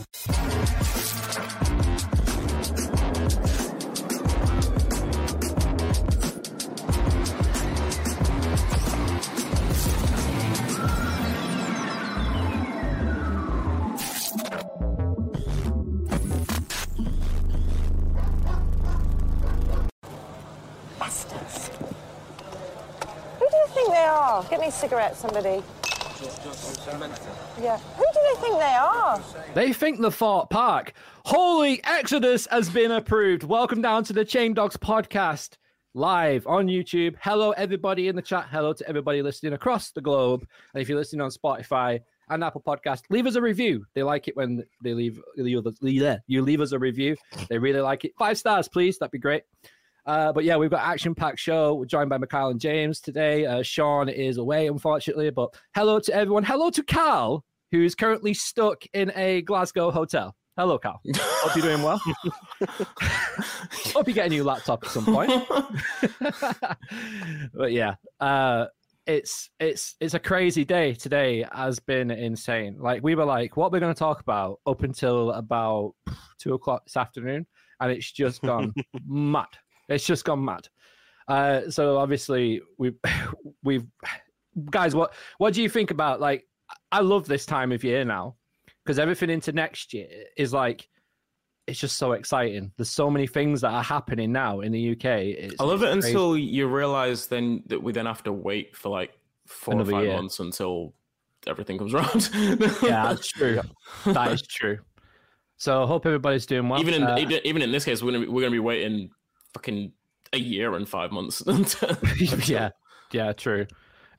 Who do you think they are? Get me a cigarette, somebody. Yeah. Who think they are? They think the Thorpe Park. Holy Exodus has been approved. Welcome down to the Chain Dogs podcast live on YouTube. Hello, everybody in the chat. Hello to everybody listening across the globe. And if you're listening on Spotify and Apple Podcast, leave us a review. They like it when they leave you you leave us a review. They really like it. Five stars, please. That'd be great. Uh, but yeah, we've got action packed show. We're joined by Mikhail and James today. Uh, Sean is away, unfortunately. But hello to everyone. Hello to Carl, who's currently stuck in a Glasgow hotel. Hello, Carl. Hope you're doing well. Hope you get a new laptop at some point. but yeah, uh, it's it's it's a crazy day today. Has been insane. Like we were like, what we're going to talk about up until about two o'clock this afternoon, and it's just gone mad. It's just gone mad. Uh, so obviously we we've guys, what what do you think about like? I love this time of year now because everything into next year is like it's just so exciting. There's so many things that are happening now in the UK. It's, I love it crazy. until you realize then that we then have to wait for like four Another or five year. months until everything comes around. yeah, that's true. that is true. So I hope everybody's doing well. even in Uh, even, even in this case, we're gonna be, we're gonna be waiting fucking a year and five months. yeah, yeah, true.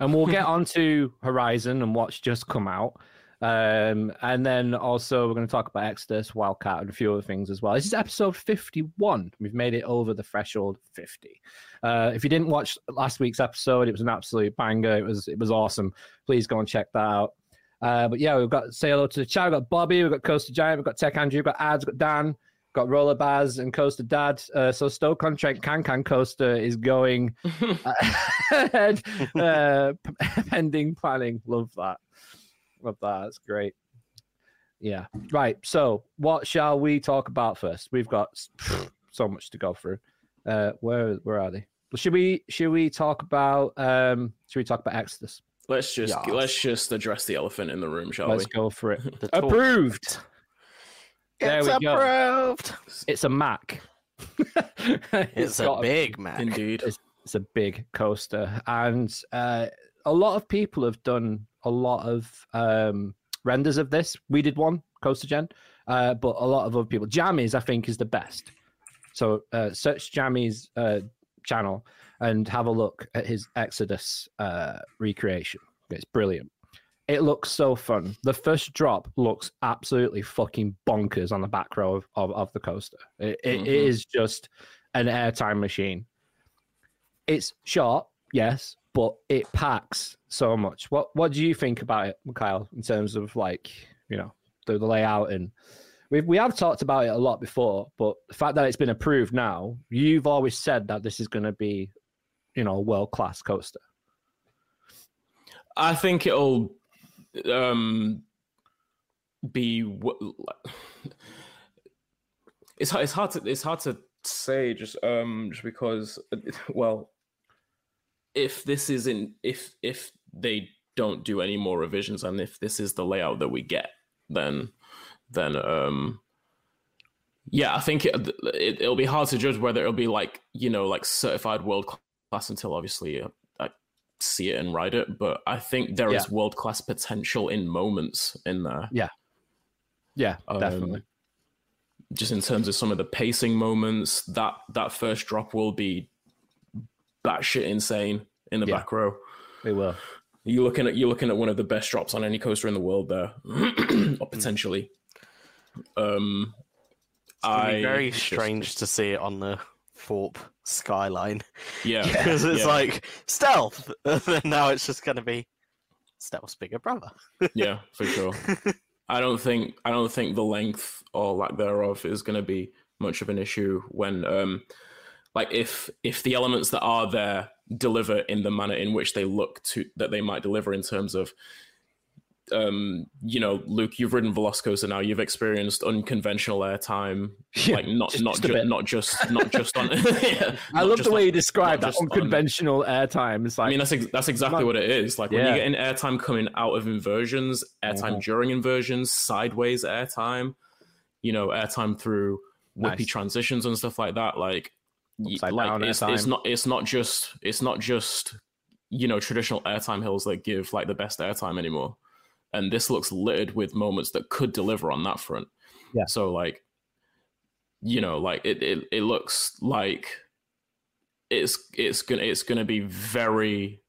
And we'll get on to Horizon and what's just come out. Um, and then also we're going to talk about Exodus, Wildcat, and a few other things as well. This is episode 51. We've made it over the threshold 50. Uh, if you didn't watch last week's episode, it was an absolute banger. It was it was awesome. Please go and check that out. Uh, but yeah, we've got say hello to the chat. We've got Bobby, we've got Coaster Giant, we've got Tech Andrew, we've got Ads, we've got Dan, got Roller Baz and Coaster Dad. Uh, so Stoke Contract Can Can Coaster is going ahead, uh, pending planning. Love that. Love that. That's great. Yeah. Right. So, what shall we talk about first? We've got so much to go through. Uh, where where are they? Well, should we should we talk about um should we talk about Exodus? let's just Yes. let's just address the elephant in the room, shall we? Let's go for it. Approved. There It's we go. approved. It's a Mac. It's, a got big Mac. Indeed. it's a big coaster and uh, a lot of people have done a lot of um, renders of this we did one coaster gen uh, but a lot of other people jammies i think is the best so uh, search jammies uh, channel and have a look at his exodus uh, recreation it's brilliant it looks so fun. The first drop looks absolutely fucking bonkers on the back row of, of, of the coaster. It, it- it mm-hmm. is just an airtime machine. It's short, yes, but it packs so much. What what do you think about it, Kyle, in terms of like, you know, the, the layout? And we we have talked about it a lot before, but the fact that it's been approved now, you've always said that this is going to be, you know, a world class coaster. I think it'll um be it's hard, it's hard to it's hard to say just um just because well if this isn't if if they don't do any more revisions and if this is the layout that we get then then um yeah i think it, it, it'll be hard to judge whether it'll be like you know like certified world class until obviously see it and ride it but i think there is Yeah. world class potential in moments in there Yeah, Um, definitely. just in terms of some of the pacing moments that that first drop will be batshit insane in the Yeah. back row We will. you're looking at you're looking at one of the best drops on any coaster in the world there or potentially um It's gonna be I very it's just- strange to see it on the Thorpe skyline yeah because it's yeah. like stealth, and then now it's just going to be stealth's bigger brother. yeah for sure i don't think i don't think the length or lack thereof is going to be much of an issue when um like if if the elements that are there deliver in the manner in which they look to that they might deliver in terms of um, you know, Luke, you've ridden Velocicoaster now. You've experienced unconventional airtime, Yeah, like not just- not just ju- not just not just on. yeah, I love the way you describe that just on- unconventional airtime. It's like I mean, that's ex- that's exactly not- what it is. Like when you get an airtime coming out of inversions, airtime Mhm. during inversions, sideways airtime, you know, airtime through whippy Nice. transitions and stuff like that. Like, Upside like it's, it's not it's not just it's not just you know traditional airtime hills that give like the best airtime anymore. And this looks littered with moments that could deliver on that front. Yeah. So like, you know, like it it, it looks like it's it's gonna it's gonna be very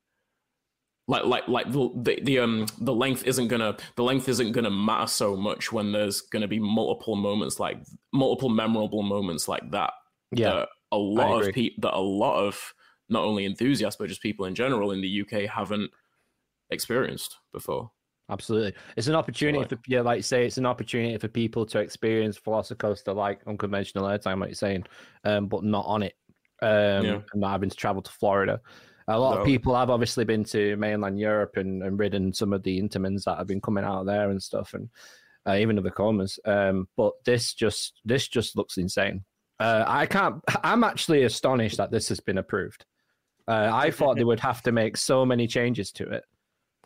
like like like the, the the um the length isn't gonna the length isn't gonna matter so much when there's gonna be multiple moments like multiple memorable moments like that yeah, that a lot of people that a lot of not only enthusiasts but just people in general in the UK haven't experienced before. Absolutely. It's an opportunity like- for yeah, like you say, it's an opportunity for people to experience Velocicoaster like unconventional airtime, like you're saying, um, but not on it, um, Yeah. and not having to travel to Florida. A lot No. of people have obviously been to mainland Europe and, and ridden some of the Intamins that have been coming out there and stuff, and uh, even the Vekomas. Um, but this just this just looks insane. Uh, I can't. I'm actually astonished that this has been approved. Uh, I thought they would have to make so many changes to it.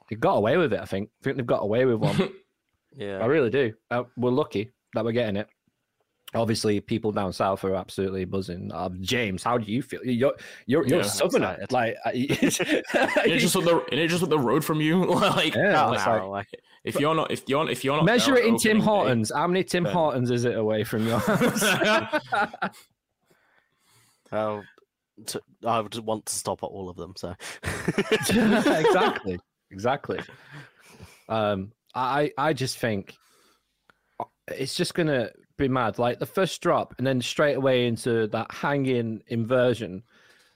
They got away with it. I think. I think they've got away with one. Yeah, I really do. Uh, we're lucky that we're getting it. Obviously, people down south are absolutely buzzing. Uh, James, how do you feel? You're you're, you're Yeah, southerner. excited. Like, uh, And it just up the and it just up the road from you. like yeah, About it's hour like- away. if you're not if you're if you're not measure there it in Tim opening day- Hortons. How many Tim then- Hortons is it away from your house? Oh, t- I would want to stop at all of them. So exactly, exactly. Um, I I just think uh, it's just gonna be mad. Like the first drop, and then straight away into that hanging inversion.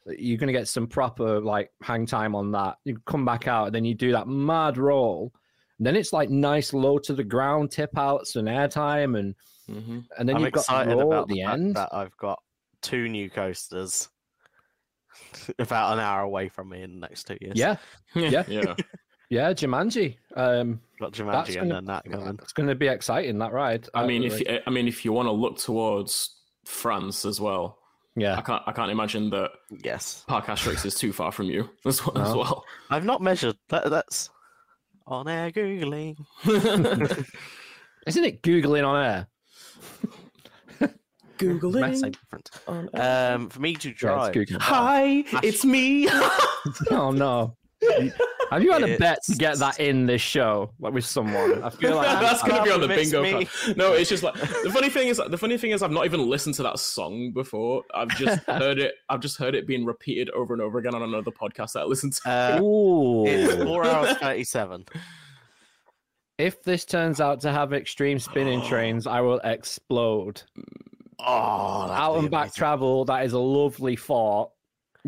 You're gonna get some proper like hang time on that. You come back out, and then you do that mad roll. And then it's like nice low to the ground tip outs and airtime, and Mhm. and then I'm you've got the excited roll about at the end. that I've got two new coasters about an hour away from me in the next two years. Yeah, Yeah. yeah. yeah, Jumanji. Um, got That's Jumanji and gonna- then that coming. it's going to be exciting that ride. I mean, if you, I mean, if you want to look towards France as well, Yeah, I can't I can't imagine that Yes, Parc Asterix is too far from you as well. As well. I've not measured. That, that's on air googling. isn't it googling on air? Googling. Same difference. Um, for me to Yeah, drive. it's googling. Hi, it's me. Oh no! Have you had a bet to get that in this show, like with someone? I feel like That's gonna be on the bingo me. card. No, it's just like the funny thing is the funny thing is I've not even listened to that song before. I've just heard it. I've just heard it being repeated over and over again on another podcast that I listened to. Uh, Ooh. it's four hours thirty-seven. If this turns out to have extreme spinning trains, I will explode. Oh, Out and back amazing. travel, that is a lovely thought.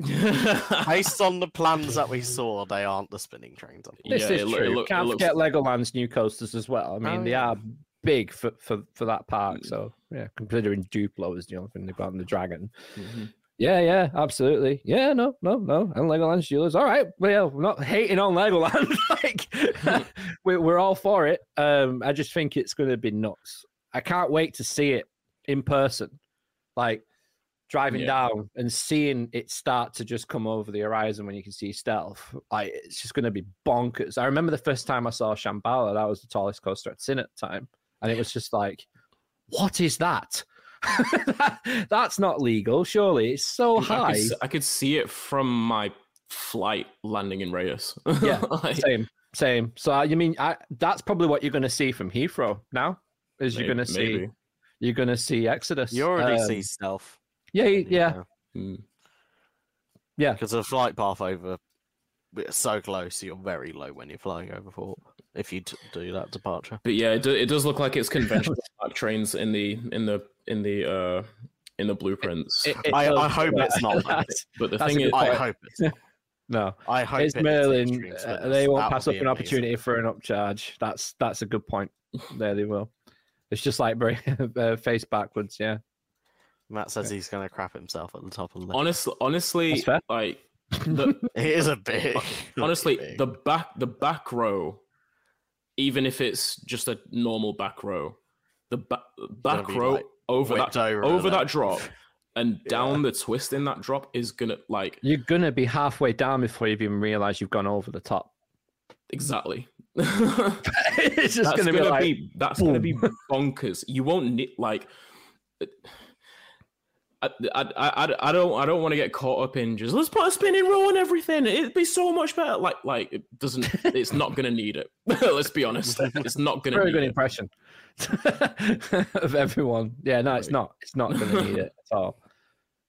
Based on the plans that we saw, they aren't the spinning trains. unfortunately. This Yeah, is it loo- it true. look- Can't looks- forget Legoland's new coasters as well. I mean, Oh, they yeah. are big for, for, for that park. So yeah, considering Duplo is the only thing they've got in the Dragon. Mhm. Yeah, yeah, absolutely. Yeah, no, no, no. And Legoland's Jewelers. All right. Well, we're not hating on Legoland. like we're, we're all for it. Um, I just think it's gonna be nuts. I can't wait to see it in person. Like driving Yeah. down and seeing it start to just come over the horizon when you can see stealth. Like it's just gonna be bonkers. I remember the first time I saw Shambhala, that was the tallest coaster I'd seen at the time. And it was just like, what is that? That's not legal, surely. It's so I high. could, s- I could see it from my flight landing in Reus. Yeah, Like, Same, same. So you mean I, that's probably what you're going to see from Heathrow now? Is you're going to see maybe. You're going to see Exodus? You already Um, see stealth. Yeah, yeah, Mm. yeah. Because the flight path over it's so close, you're very low when you're flying over Thorpe. If you t- do that departure, But yeah, it, do, it does look like it's conventional trains in the in the in the uh in the blueprints. It- it I, I hope it's not. that. But the thing is, I hope it's. Not. no, I hope it's it's Merlin. uh, they won't That pass up be an amazing. opportunity for an upcharge. That's that's a good point. There they will. It's just like bring- uh, face backwards. Yeah. Matt says he's going to crap himself at the top of the list. honestly, honestly, like the, It is a big. honestly big. the back the back row even if it's just a normal back row, the ba- back row like, over that over over, that drop and down the twist in that drop is gonna like You're gonna be halfway down before you even realize you've gone over the top. exactly. it's just gonna, gonna, be be, like, that's gonna be bonkers. You won't need like. I, I, I, I don't I don't want to get caught up in just let's put a spinning row and everything. It'd be so much better. Like like it doesn't. It's not gonna need it. let's be honest. It's not gonna. very need good it. impression of everyone. Yeah, no, it's not. It's not gonna need it at all.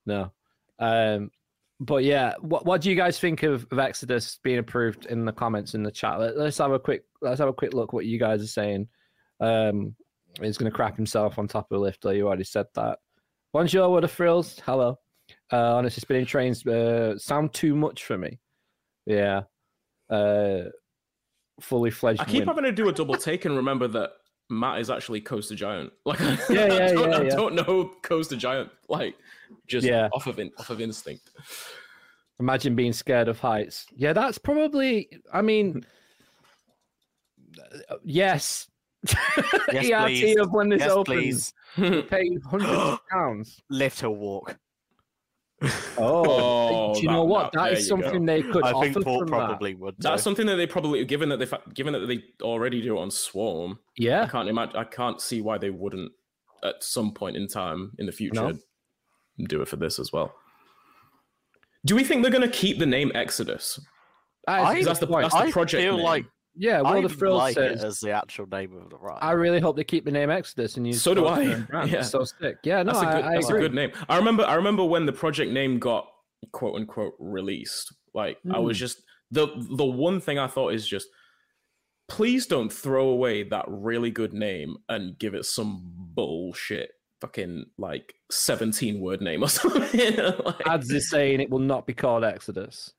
No. Um, but yeah, what what do you guys think of, of Exodus being approved in the comments in the chat? Let, us have a quick let's have a quick look what you guys are saying. Um, he's gonna crap himself on top of a lifter. You already said that. Bonjour, what a frills. Hello. Uh, honestly, spinning trains uh, sound too much for me. Yeah. Uh, fully fledged. I keep win. having to do a double take and remember that Matt is actually Coaster Giant. Like, I, Yeah, I, don't, yeah, I yeah. don't know Coaster Giant. Like, just Yeah. off of in, off of instinct. Imagine being scared of heights. Yeah, that's probably. I mean, yes. Yes, ERT please. of when this Yes, opens. please. Pay hundreds of pounds. Lift or walk. Oh, Oh, do you know what? that- That there is go. something they could I offer think Port from probably would. That's too. something that they probably, given that they, fa- given that they already do it on Swarm. Yeah, I can't imagine. I can't see why they wouldn't at some point in time in the future No. do it for this as well. Do we think they're going to keep the name Exodus? That is I- a good That's the point. that's the I project. feel name. like yeah. Well, I the frill like says. it as the actual name of the ride. I really hope they keep the name Exodus and use. So do I. Yeah. It's so sick. Yeah, no, that's a I, good. I that's a good name. I remember. I remember when the project name got quote unquote released. Like I was Mm. just the the one thing I thought is just please don't throw away that really good name and give it some bullshit fucking like 17 word name or something. like, Ads is saying it will not be called Exodus.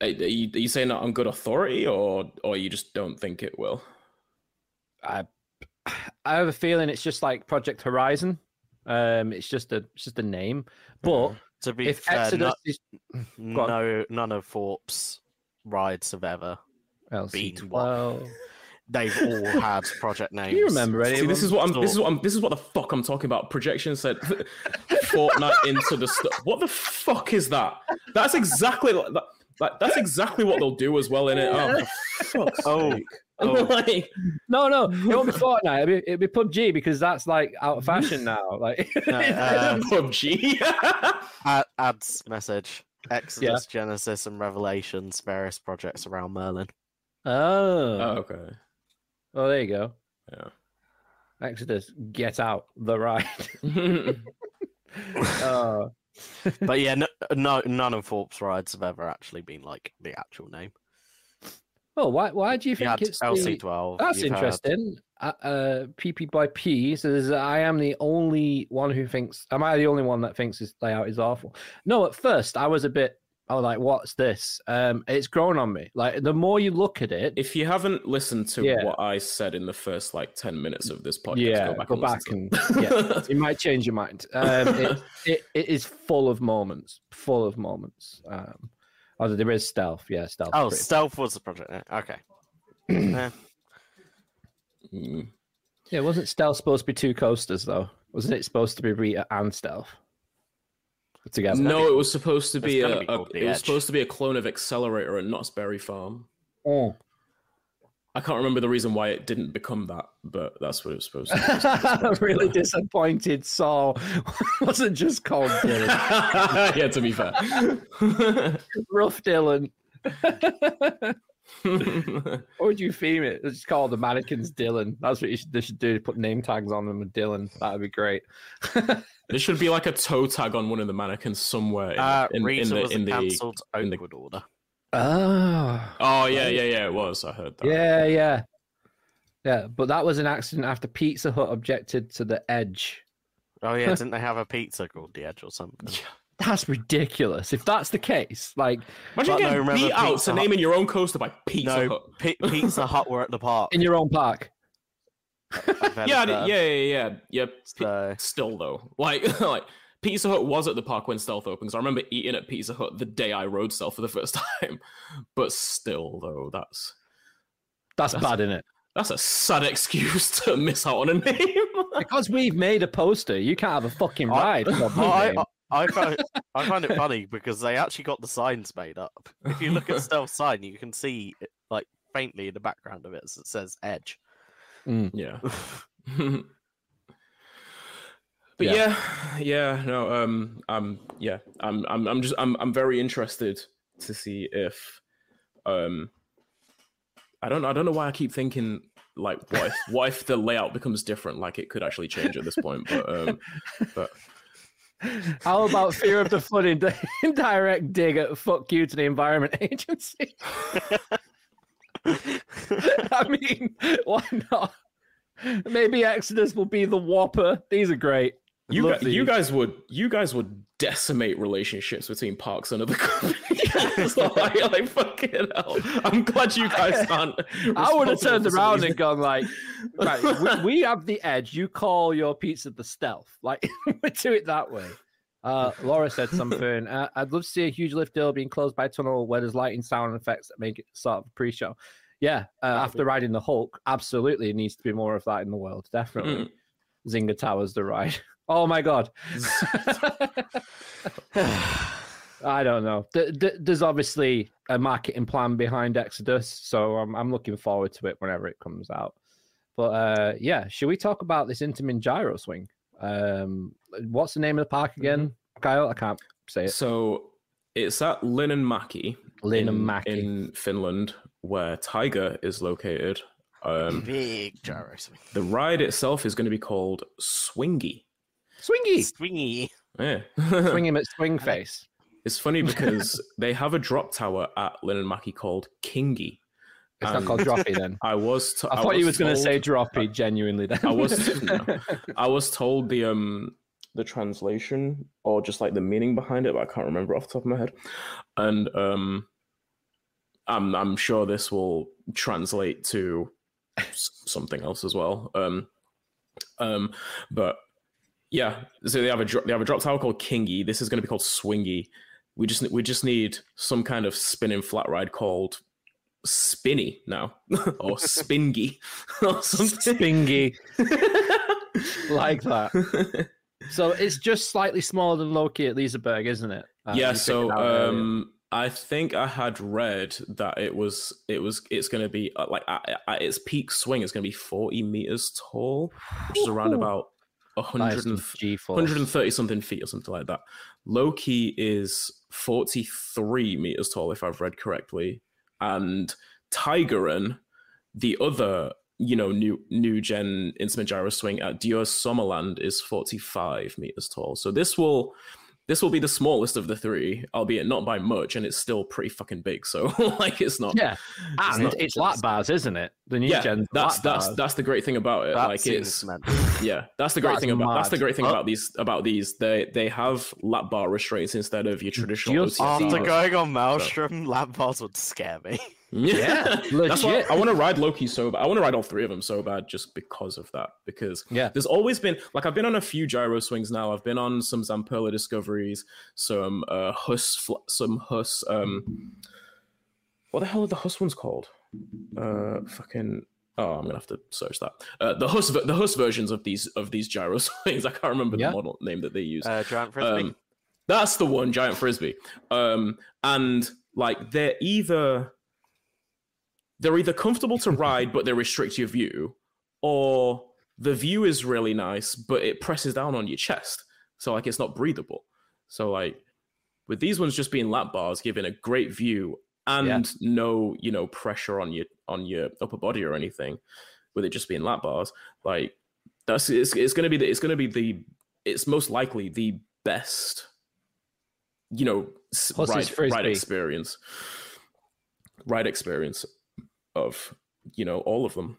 Are, you, are you saying that on good authority or or you just don't think it will? I I have a feeling it's just like Project Horizon. Um, it's just a it's just a name. But to be if fair, Exodus no, is no, none of Thorpe's rides have ever. LC Been twelve, They've all had project names. do you remember any? See, this is what I'm. This is what I'm. This is what the fuck I'm talking about. Projection said Fortnite into the. St- what the fuck is that? That's exactly like that. Like, that's exactly what they'll do as well in it. Oh, fuck's Oh, sake. oh. like, No, no, it won't be Fortnite. It'll be, it'll be PUBG because that's like out of fashion now. Like, No, uh, PUBG. Ad- ads message. Exodus, Genesis, and Revelations, various projects around Merlin. oh, oh, okay. oh, there you go. Yeah. Exodus, get out the ride. oh, But yeah, no, no, none of Thorpe's rides have ever actually been like the actual name. oh, why? Why do you You think it's LC12. That's you've had- interesting. Uh, uh, PP by P says, I am the only one who thinks, am I the only one that thinks this layout is awful? No, at first I was a bit, I was like, what's this? Um, it's grown on me. Like, the more you look at it, if you haven't listened to Yeah. what I said in the first like ten minutes of this podcast, yeah, go back go and back and, yeah, that. you might change your mind. Um, it, it, it is full of moments, full of moments. Um, although there is stealth, yeah, stealth. Oh, pretty- Stealth was the project. Okay. Eh, Mm. yeah, wasn't stealth supposed to be two coasters though? Wasn't it supposed to be Rita and stealth together? No, it was supposed to be a, be a- it was supposed to be a clone of Xcelerator at Knott's Berry Farm. Oh. I can't remember the reason why it didn't become that, but that's what it was supposed to. be. I'm really disappointed. Saul wasn't just called Dylan. be. yeah, to be fair. Rough Dylan. What would you theme it? It's called the mannequins Dylan. That's what you should, they should do. Put name tags on them with Dylan. That'd be great. there should be like a toe tag on one of the mannequins somewhere. In, Uh, in, Rita in the in the. cancelled in the- Oakwood order. Oh, Oh yeah, yeah, yeah. It was. I heard that. yeah, yeah, yeah. But that was an accident after Pizza Hut objected to the Edge. Oh yeah, didn't they have a pizza called the Edge or something? That's ridiculous. If that's the case, like Imagine But no, getting remember beat out Pizza to Hut- naming your own coaster by Pizza no, Hut. Pi- Pizza Hut were at the park. in your own park. Yeah, yeah, yeah, yeah, yeah. yeah. So Still though, like, like Pizza Hut was at the park when Stealth opened. 'cause I remember eating at Pizza Hut the day I rode Stealth for the first time. But still, though, that's That's, That's- bad, isn't it? That's a sad excuse to miss out on a name. Because we've made a poster, you can't have a fucking ride. for a I, name. I, I find I find it funny because they actually got the signs made up. If you look at Stealth sign, you can see it, like faintly in the background of it it says Edge. yeah. but Yeah. yeah. yeah, no, um, um, yeah, I'm, I'm, I'm just, I'm, I'm very interested to see if, um, I don't, I don't know why I keep thinking like, what if, what if the layout becomes different? Like, it could actually change at this point, but, um, but How about fear of the flood in indirect dig at fuck you to the Environment Agency? I mean, why not? Maybe Exodus will be the Whopper. These are great. You, Love gu- you guys would, you guys would decimate relationships between parks and other companies. I, like, fucking hell. I'm glad you guys aren't. I would have turned around and gone like, right, we, we have the edge. You call your pizza the stealth. Like, we do it that way. Uh, Laura said something. Uh, I'd love to see a huge lift hill being closed by a tunnel where there's lighting, sound effects that make it sort of a pre-show. Yeah, uh, after riding the Hulk, absolutely, it needs to be more of that in the world. Definitely, Zynga Towers the ride. Oh my god. I don't know. Th- th- there's obviously a marketing plan behind Exodus, so I'm I'm looking forward to it whenever it comes out. But uh, yeah, should we talk about this Intamin gyro swing? Um, what's the name of the park again, Kyle? I can't say it. So it's at Linnanmäki, in, Linnanmäki. in Finland, where Taiga is located. Um, Big gyro swing. the ride itself is going to be called Swingy. Swingy, Swingy. Yeah, swing him at swing face. it's funny because they have a drop tower at Linnanmäki called Kingy. It's not called Droppy then. I was. T- I thought you was going to say Droppy. Genuinely, then I was. no. I was told the um the translation or just like the meaning behind it, but I can't remember off the top of my head. And um, I'm I'm sure this will translate to s- something else as well. Um, um, but yeah, so they have a they have a drop tower called Kingy. This is going to be called Swingy. We just we just need some kind of spinning flat ride called Spinny now or Spingy or something. Spingy, like that. So it's just slightly smaller than Loki at Liseberg, isn't it? Uh, yeah so figured out earlier. um i think i had read that it was it was it's going to be uh, like at, at its peak swing it's going to be 40 meters tall which is around about That is 100 and, 130 something feet or something like that. Loki is 43 meters tall if i've read correctly. And tigeran the other you know new new gen Intamin gyro swing at Djurs Sommerland is 45 meters tall. So this will this will be the smallest of the three, albeit not by much, and it's still pretty fucking big. So like it's not. Yeah, It's and not it's just- lap bars, isn't it? The new yeah, gen. that's that's bars. that's the great thing about it. That like it's mental. yeah, that's the great That's thing about that's the great thing Oh. about these about these. They they have lap bar restraints instead of your traditional. Just OTC After going on Maelstrom, lap bars would scare me. Yeah, that's why legit. I want to ride Loki so bad. I want to ride all three of them so bad just because of that. Because Yeah. there's always been like I've been on a few gyro swings now. I've been on some Zamperla discoveries, some uh Huss, fl- some Huss. Um, what the hell are the Huss ones called? Uh, fucking. Oh, I'm gonna have to search that. Uh, the Huss, the Huss versions of these of these gyro swings. I can't remember Yeah. the model name that they use. Uh, giant frisbee. Um, that's the one, giant frisbee. Um, and like they're either they're either comfortable to ride, but they restrict your view, or the view is really nice, but it presses down on your chest, so like it's not breathable. So like with these ones just being lap bars, giving a great view and no you know pressure on your on your upper body or anything, with it just being lap bars, like that's it's, it's gonna be the, it's gonna be the it's most likely the best you know Plus ride, ride experience. Ride experience of you know all of them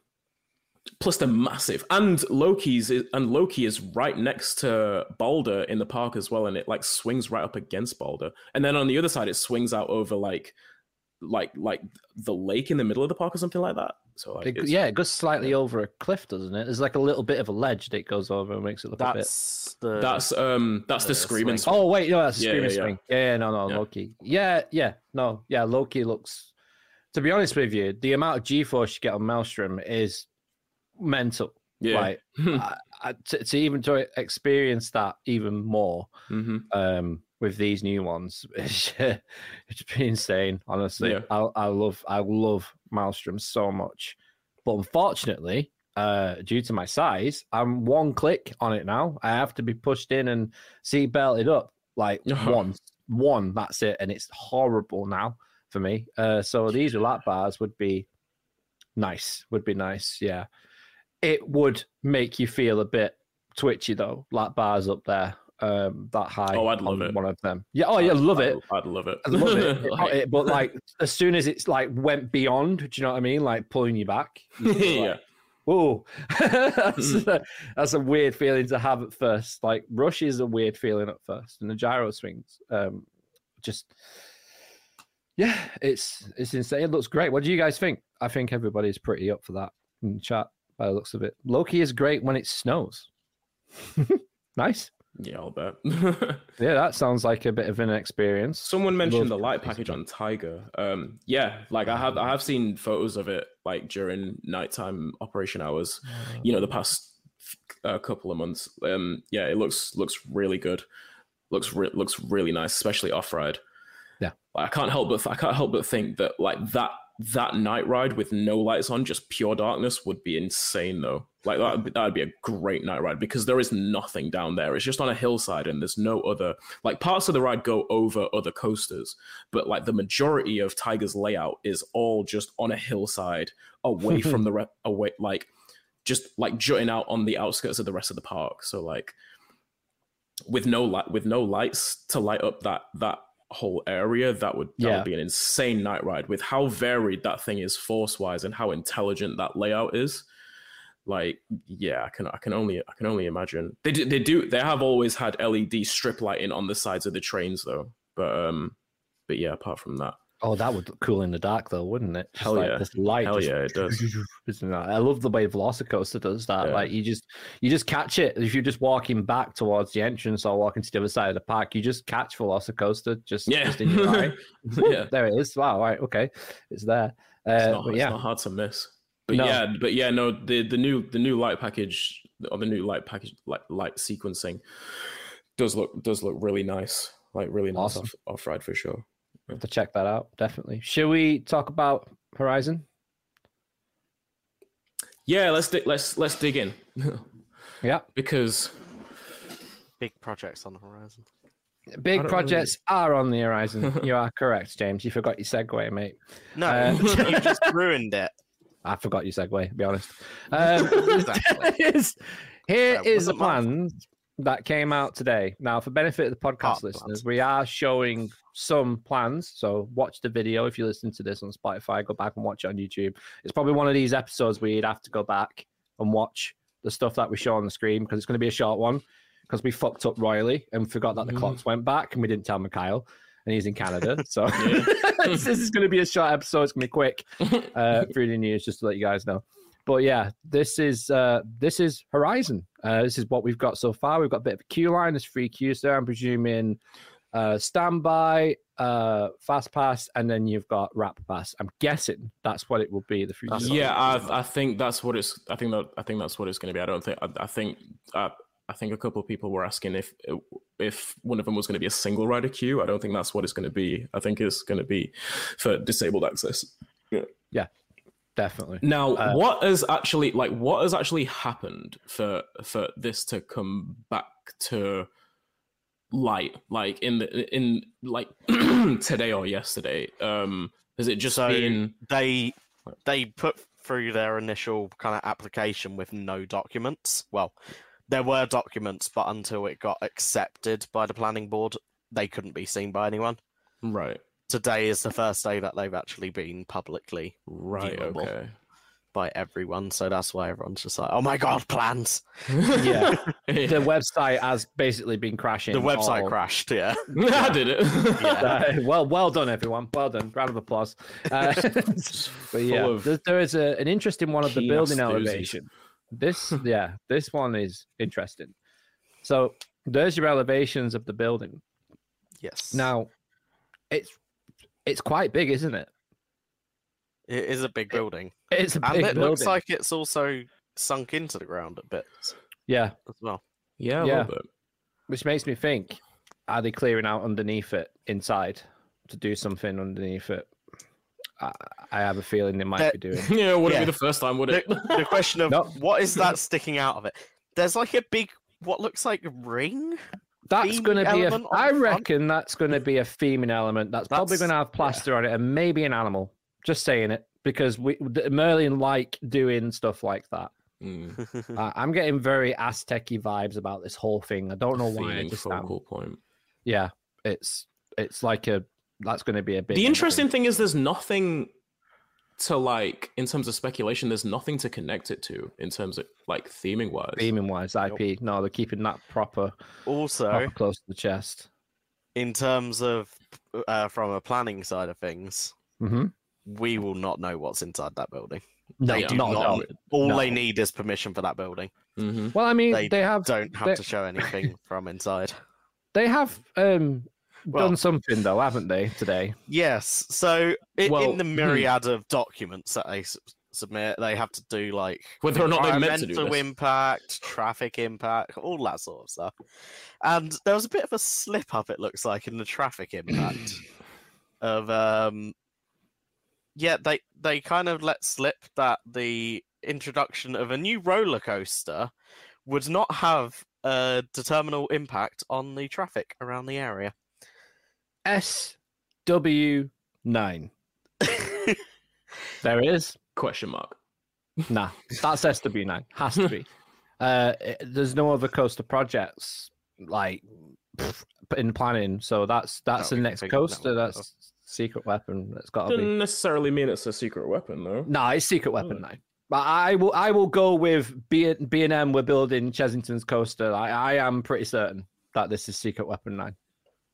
plus they're massive and loki's is, and loki is right next to Balder in the park as well and it like swings right up against Balder and then on the other side it swings out over like like like the lake in the middle of the park or something like that so like, It- yeah, it goes slightly over a cliff, doesn't it? There's like a little bit of a ledge that it goes over and makes it look a bit. That's the. that's um that's the Uh, screaming swing. Oh wait, no, that's the Yeah, screaming yeah, yeah. swing. Yeah, yeah, no, no, Yeah. Loki. Yeah, yeah, no, yeah, Loki looks to be honest with you, the amount of G force you get on Maelstrom is mental. Yeah. Like I, I, to, to even to experience that even more hmm um, with these new ones, it's, it's been insane. Honestly, Yeah. I, I love I love Maelstrom so much, but unfortunately, uh, due to my size, I'm one click on it now. I have to be pushed in and seat belted up like once, one. That's it, and it's horrible now for me. Uh, so these lap bars would be nice. Would be nice. Yeah, it would make you feel a bit twitchy though. Lap bars up there, um, that high. Oh, I'd love it. One of them. Yeah. Oh, yeah. Love it. I'd, I'd love it. I love it. Like- it- But like, as soon as it's like went beyond, do you know what I mean? Like pulling you back. you're yeah. like, Whoa, that's, Mm. a, that's a weird feeling to have at first. Like rush is a weird feeling at first, and the gyro swings, um, just yeah, it's it's insane. It looks great. What do you guys think? I think everybody's pretty up for that in chat by the looks of it. Loki is great when it snows. nice. Yeah, I'll bet. Yeah, that sounds like a bit of an experience. Someone mentioned the light package on Taiga. Um, yeah, like I have I have seen photos of it like during nighttime operation hours. You know, the past uh, couple of months. Um, yeah, it looks looks really good. Looks re- looks really nice, especially off ride. Yeah. I can't help but I can't help but think that like that that night ride with no lights on, just pure darkness, would be insane though. Like that that would be a great night ride because there is nothing down there. It's just on a hillside and there's no other like parts of the ride go over other coasters, but like the majority of Taiga's layout is all just on a hillside away from the re- away like just like jutting out on the outskirts of the rest of the park. So like with no light with no lights to light up that that whole area, that would that Yeah. would be an insane night ride with how varied that thing is force wise and how intelligent that layout is. Like, yeah, I can I can only I can only imagine. They do they do they have always had LED strip lighting on the sides of the trains though. But um but yeah, apart from that. Oh, that would look cool in the dark, though, wouldn't it? Just Hell like yeah. This light. Hell yeah, it does. I love the way Velocicoaster does that. Yeah. Like you just you just catch it if you're just walking back towards the entrance or walking to the other side of the park. You just catch Velocicoaster just, Yeah. just in your eye. yeah. There it is. Wow. Right. Okay. It's there. Uh, It's not, it's yeah. not hard to miss. But No. yeah, but yeah, no, the the new the new light package or the new light package like light sequencing does look does look really nice. Like really nice Awesome. off, off ride for sure. Have to check that out. Definitely. Should we talk about Horizon? Yeah, let's di- let's let's dig in Yeah. because Big projects on the horizon. Big don't projects are on the horizon. you are correct, James. You forgot your segue, mate. No, Uh, you just ruined it. I forgot your segue, to be honest. Um, Exactly. here's- here That is the wasn't my fault. plan that came out today. Now, for benefit of the podcast Part listeners, plans. we are showing some plans. So watch the video if you listen to this on Spotify. Go back and watch it on YouTube. It's probably one of these episodes where you'd have to go back and watch the stuff that we show on the screen because it's going to be a short one because we fucked up royally and forgot that the Mhm. clocks went back and we didn't tell Mikhail and he's in Canada. So this is going to be a short episode. It's going to be quick uh, through the news, just to let you guys know. But yeah, this is uh, this is Horizon. Uh, this is what we've got so far. We've got a bit of a queue line. There's three queues there. I'm presuming uh, standby, uh, fast pass, and then you've got RAP pass. I'm guessing that's what it will be. The three. That's queues. what yeah, I I think that's what it's. I think that I think that's what it's going to be. I don't think. I, I think. Uh, I think a couple of people were asking if if one of them was going to be a single rider queue. I don't think that's what it's going to be. I think it's going to be for disabled access. Definitely. Now, Uh, what has actually like what has actually happened for for this to come back to light? Like in the in like today or yesterday? Um, has it just So been? they they put through their initial kind of application with no documents. Well, there were documents, but until it got accepted by the planning board, they couldn't be seen by anyone. Right, Today is the first day that they've actually been publicly right, Viewable. okay. by everyone. So that's why everyone's just like, "Oh my god, plans!" Yeah, the website has basically been crashing. The website all- crashed. Yeah, I did it. Uh, well, well done, everyone. Well done. Round of applause. Uh, but yeah, of there, there is a, an interesting one of the building elevation. This, yeah, this one is interesting. So there's your elevations of the building. yes. Now, it's it's quite big, isn't it? It is a big building, It's a big and it building. looks like it's also sunk into the ground a bit yeah, as well. Yeah, a Yeah. little bit. which makes me think: Are they clearing out underneath it inside to do something underneath it? I, I have a feeling they might That- be doing. Yeah, wouldn't Yeah. be the first time, would it? the question of No. what is that sticking out of it? There's like a big, what looks like a ring. That's going to be a. element I front? reckon that's going to be a theming element. That's, probably going to have plaster on it and maybe an animal. Just saying it because we the- Merlin like doing stuff like that. Mm, Uh, I'm getting very Aztec-y vibes about this whole thing. I don't know why. I theming just am. point. Yeah, it's it's like a that's going to be a big. The interesting thing is there's nothing to like in terms of speculation, there's nothing to connect it to in terms of like theming wise. theming wise IP. No, they're keeping that proper, Also, proper close to the chest. in terms of uh, from a planning side of things, mm-hmm. we will not know what's inside that building. No, They do not, not. All No. they need is permission for that building. hmm Well, I mean, They they, have Don't have They- to show anything from inside. they have um Well- done something though, haven't they? Today. Yes. So Well, in the hmm. myriad of documents that they submit, they have to do like Whether or not they meant to do this. impact, traffic impact, all that sort of stuff. And there was a bit of a slip up, it looks like, in the traffic impact of um yeah, they they kind of let slip that the introduction of a new roller coaster would not have a determinal impact on the traffic around the area. SW nine. There it is. Question mark. Nah, that's SW nine. Has to be. Uh, it- there's no other coaster projects like pff, in planning, so that's that's the next that coaster. one. That's secret weapon. That's got to be. Doesn't necessarily mean it's a secret weapon, though. No, it's secret weapon now. But I will I will go with B B and M. We're building Chessington's coaster. I, I am pretty certain that this is secret weapon nine.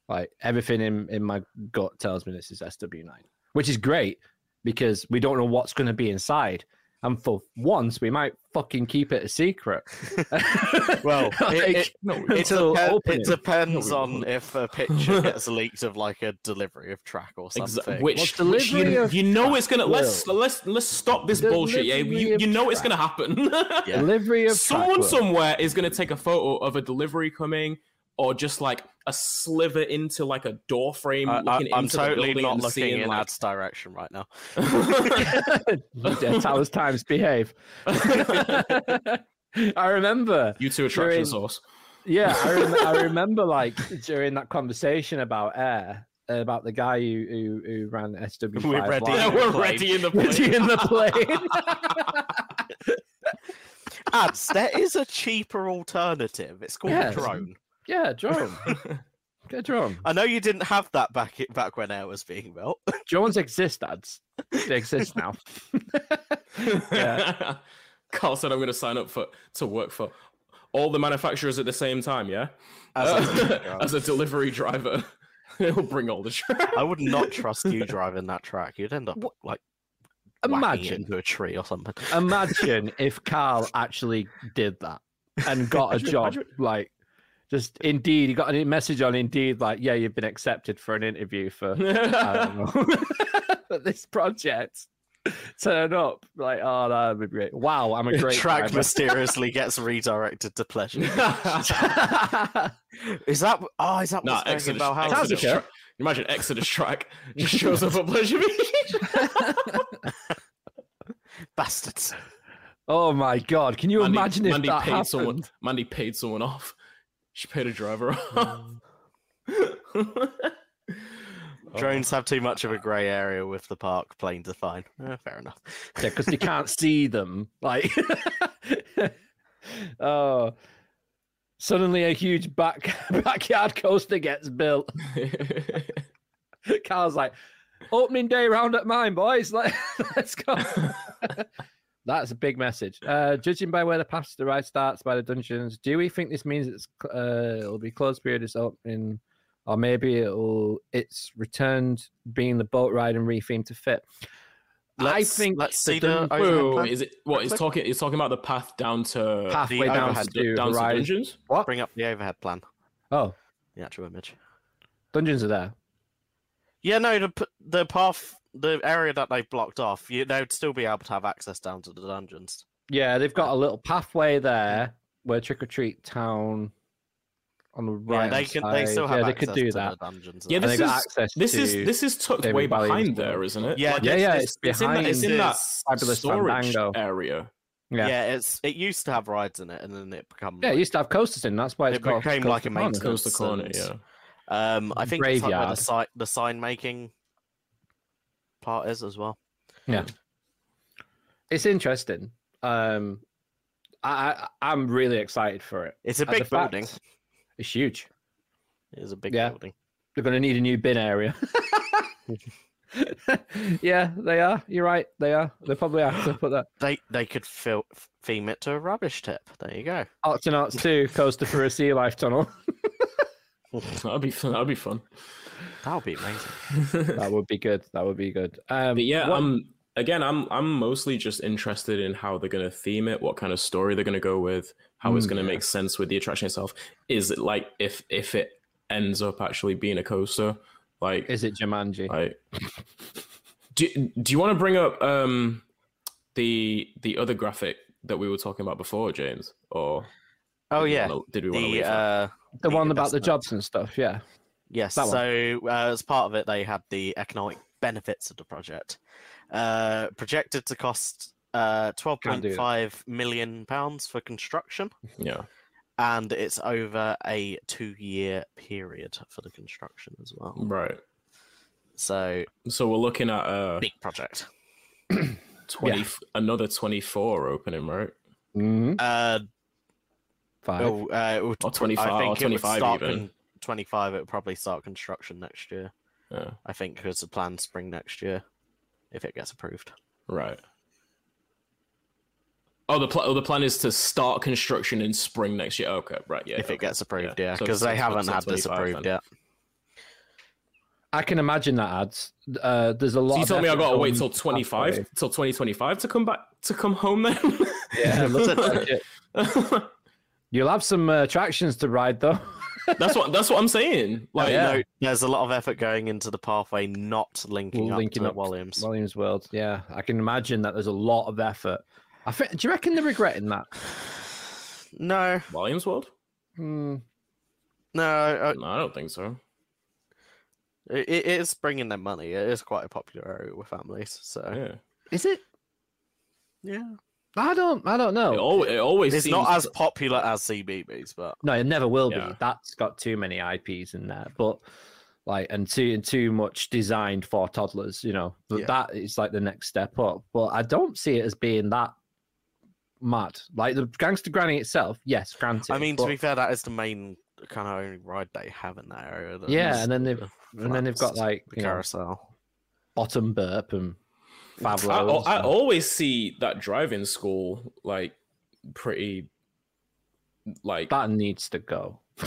Like everything in in my gut tells me this is SW nine, which is great because we don't know what's going to be inside. And for once, we might fucking keep it a secret. Well, it- Like, it- No, It, until depen- it depends on if a picture gets leaked of like a delivery of track or Exa- something. which, Well, which delivery you, of you know it's gonna track let's let's let's stop this bullshit. Yeah, you, you know it's gonna happen. Yeah. Delivery of Someone track work. somewhere is gonna take a photo of a delivery coming, or just like a sliver into like a door frame. I, looking am into totally building not looking seeing, in like, Ad's direction right now. yeah, Towers Times behave. I remember you two attraction During- source. Yeah, I, rem- I remember like during that conversation about air, about the guy who who, who ran SW. We're ready. Yeah, in the we're plane. ready in the Ready in the plane. Ads, there is a cheaper alternative. It's called Yes. a drone. Yeah, drone. Get a. I know you didn't have that back back when air was being built. Drones exist, ads. They exist now. Yeah. Carl said I'm going to sign up for to work for all the manufacturers at the same time. Yeah, As Uh, a- as a delivery driver, he'll bring all the trash. I would not trust you driving that track. You'd end up like Imagine, into a tree or something. imagine if Carl actually did that and got a Imagine- job. imagine- Like, just Indeed, he got a message on Indeed, like, yeah, you've been accepted for an interview for I don't know. but this project turn up like oh that would be great wow i'm a great track driver. mysteriously gets redirected to pleasure. Is that? Oh, is that nah, what's going in Exodus, Valhalla? Sounds Exodus okay. tra- Imagine Exodus track just shows up at Pleasure Beach. Bastards. oh my god can you Mandy, imagine if Mandy that paid happened someone. Mandy paid someone off. She paid a driver off. Drones have too much of a grey area with the park. Planes are fine. Eh, fair enough. yeah because you can't see them like oh suddenly a huge back backyard coaster gets built carl's like opening day round at mine boys Let, let's go That's a big message. Uh, judging by where the path to the ride starts by the dungeons, do we think this means it's uh, it'll be closed period is opening, or maybe it'll it's returned being the boat ride and rethemed to fit? Let's- I think let's see the dun- overhead Wait, wait, is it what? It's talking. It's talking about the path down to pathway the down overhead to down to Horizon. dungeons. What? Bring up the overhead plan. Oh, The actual image. dungeons are there. Yeah, no, the the path, the area that they blocked off, you, they'd still be able to have access down to the dungeons. Yeah, they've got a little pathway there where Trick or Treat Town on the right. yeah, they can. They still have yeah, they access could do that. dungeons. Yeah, this is access this is to this is tucked David way behind world. there, isn't it? Yeah, Like, yeah, yeah, it's, it's it's in that, it's in that Fabulous storage Fandango. area. Yeah. yeah. it's it used to have rides in it, and then it became Yeah, it used to have coasters in. That's why it's It called became Coaster like a Corner. coaster corner, yeah. Um, I think like where the, si- the sign making part is as well. Yeah, it's interesting. Um, I, I I'm really excited for it. It's a big building. It's huge. It is a big Yeah. building. They're going to need a new bin area. yeah, they are. You're right. They are. They probably have to put that. They they could fil- theme it to a rubbish tip. There you go. Arts and Octonauts 2 Coaster for a Sea Life Tunnel. That'd be fun. That'd be fun. That would be amazing. that would be good. That would be good. Um, But yeah, what- I'm again. I'm I'm mostly just interested in how they're gonna theme it, what kind of story they're gonna go with, how it's Mm, gonna yeah. make sense with the attraction itself. Is it like if if it ends up actually being a coaster, like is it Jumanji? like do do you want to bring up um the the other graphic that we were talking about before, James? Or Oh did we yeah, wanna- did we want to the leave uh, the the one about the jobs and stuff. Yeah. Yes. So uh, as part of it, they had the economic benefits of the project. Uh, projected to cost uh, twelve Can't point do that. five million pounds for construction, Yeah. and it's over a two-year period for the construction as well. Right. So So we're looking at a big project. twenty another twenty four opening, right? Mm-hmm. Uh, Five. oh, uh, it would, Or 25 I or think it would 25 start even. con- Twenty-five. It would probably start construction next year. Yeah. I think because the plan spring next year, if it gets approved. Right. Oh, the pl- oh, the plan is to start construction in spring next year. Okay, right, yeah. if okay. it gets approved, yeah, So because it's- they it's- haven't it's had this approved then. yet. I can imagine that ads. Uh, there's a lot. So you of told me I gotta wait going till twenty five way. till twenty twenty five to come back to come home then. Yeah, looks like it. You'll have some uh, attractions to ride though. that's what that's what I'm saying. Like, yeah. No, there's a lot of effort going into the pathway not linking up to up Walliams. Walliams World. Yeah, I can imagine that there's a lot of effort. I think. Do you reckon they're regretting that? No, Walliams World? Hmm. no, uh, No, I don't think so. it, it is bringing them money. It is quite a popular area with families. So Yeah, Is it? yeah, I don't. I don't know. it, al- it always it's seems not as popular as CBeebies, but No, it never will Yeah. be. That's got too many IPs in there, but like and too and too much designed for toddlers. You know, but Yeah. that is like the next step up. But I don't see it as being that mad. Like the Gangsta Granny itself, yes, granted. I mean, but- to be fair, that is the main kind of only ride they have in that area. that Yeah, and then they've- the and then they've got like the you know, carousel. bottom burp and I, Fablo. I always see that driving school like pretty like that needs to go.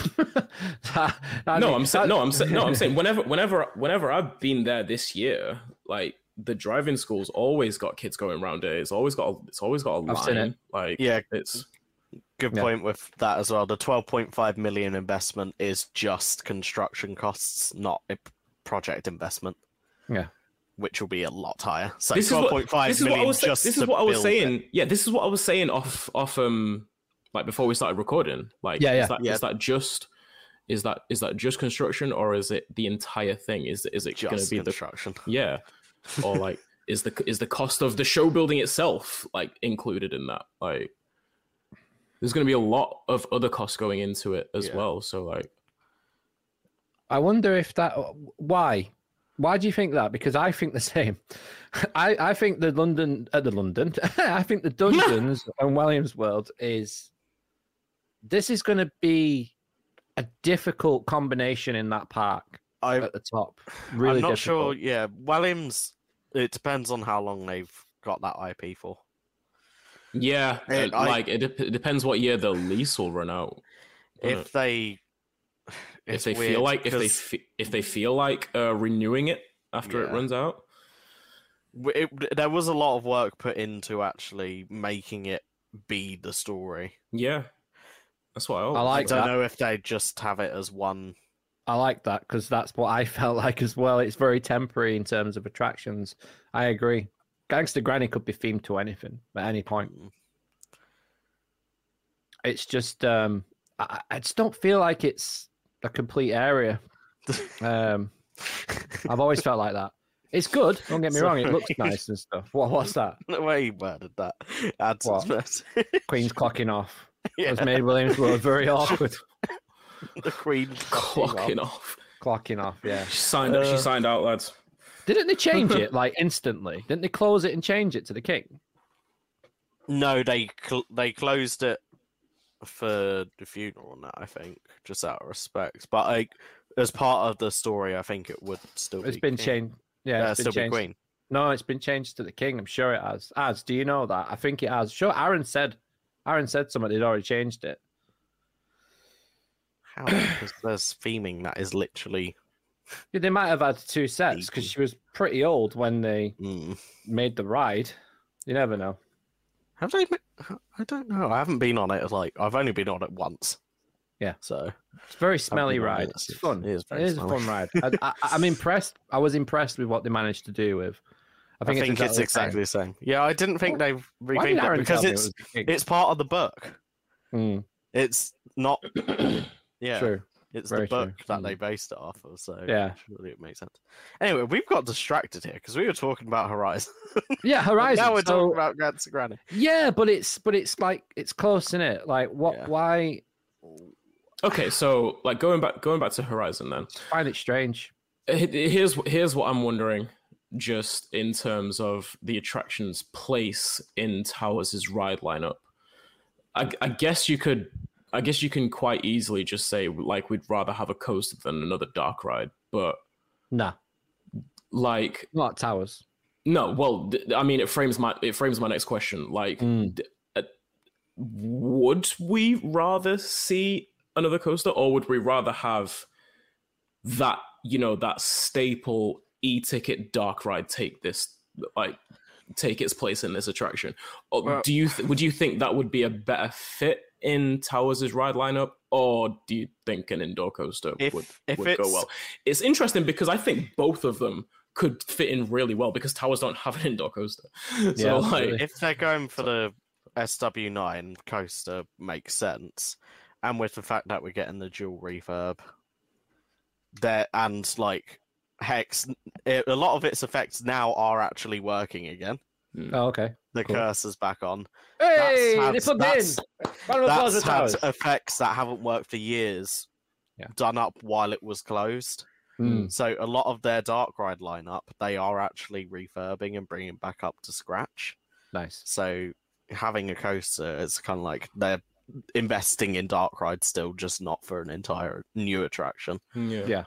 That- that no, need- I'm saying that- no, I'm saying no, I'm saying whenever whenever whenever I've been there this year, like the driving school's always got kids going around it. It's always got a, it's always got a I've seen line. it. Like Yeah, it's good Yeah. point with that as well. The 12.5 million investment is just construction costs, not a p- project investment. Yeah. Which will be a lot higher. So this is what 12.5 this is what I million was just this is to what I was build it. saying. Yeah, this is what I was saying off off um like before we started recording. Like Yeah, yeah. is that, Yeah. is that just is that is that just construction or is it the entire thing? Is is it going to Just be the construction. yeah or like is the is the cost of the show building itself like included in that like there's going to be a lot of other costs going into it as Yeah. well so like I wonder if that why why do you think that? Because I think the same. I I think the London uh, the London I think the Dungeons and Walliams World is this is going to be a difficult combination in that park I, at the top. Really, I'm not difficult. sure. Yeah, Walliams. It depends on how long they've got that IP for. yeah Eh, uh, I- like it, dep- it depends what year the lease will run out doesn't If they, it? If they feel like if they fe- if they feel like uh renewing it after it runs out it, there was a lot of work put into actually making it be the story. yeah that's what i, I always I don't that. know if they just have it as one. I like that because that's what I felt like as well. It's very temporary in terms of attractions. I agree. Gangsta Granny could be themed to anything at any point. Mm. It's just um I, I just don't feel like it's a complete area. Um I've always felt like that. It's good, don't get me wrong, it looks nice and stuff. What what's that? the way you worded that adds What? its- Queen's clocking off. yeah, Has made Walliams look very awkward. the queen Clocking off. clocking off, yeah. She signed. Uh, she signed out, lads. Didn't they change it like instantly? Didn't they close it and change it to the king? No, they cl- they closed it for the funeral and that. I think just out of respect, but like as part of the story, I think it would still. It's be been king. changed. Yeah, Uh, it's been still changed. queen. No, it's been changed to the king. I'm sure it has. As do you know that? I think it has. Sure, Aaron said. Aaron said somebody had already changed it. How? Because there's theming that is literally. Yeah, they might have had two sets because she was pretty old when they Mm. made the ride. You never know. Have they? I don't know. I haven't been on it. Like I've only been on it once. Yeah. So It's a very smelly ride. it. It's It's- fun. it is It is a fun ride. I, I, I'm impressed. I was impressed with what they managed to do with. I I think, think, it's, exactly the same. Yeah, I didn't think they've did it because it it's the king? it's part of the book. Mm, It's not. Yeah, True. It's Very the book true. that mm-hmm. they based it off of. So Yeah. surely it makes sense. Anyway, we've got distracted here because we were talking about Horizon. Yeah, Horizon. now we're so- talking about Grants Granny. Yeah, but it's but it's like it's close in it. Like what? Yeah. Why? Okay, so like going back, going back to Horizon, then I find it strange. Uh, here's here's what I'm wondering, just in terms of the attraction's place in Towers' ride lineup. I, I guess you could, I guess you can quite easily just say like we'd rather have a coaster than another dark ride, but Nah, like not towers. no, well, th- I mean it frames my it frames my next question. Like, Mm. d- uh, would we rather see another coaster, or would we rather have that you know that staple e-ticket dark ride take this like take its place in this attraction? Or Well- do you th- would you think that would be a better fit in Towers' ride lineup, or do you think an indoor coaster If- would, if would go well? It's interesting because I think both of them could fit in really well because towers don't have an indoor coaster. So Yeah, like. If they're going for the SW9 coaster, makes sense. And with the fact that we're getting the Duel refurb, there and like Hex, it, a lot of its effects now are actually working again. Hmm. Oh, okay. The Cool. cursor's back on. Hey, had- they plugged that's- in. Round of applause That's had towers. effects that haven't worked for years. Yeah. Done up while it was closed. Mm. So a lot of their dark ride lineup, they are actually refurbing and bringing back up to scratch. Nice. So having a coaster, it's kind of like they're investing in dark rides still, just not for an entire new attraction. yeah. Yeah.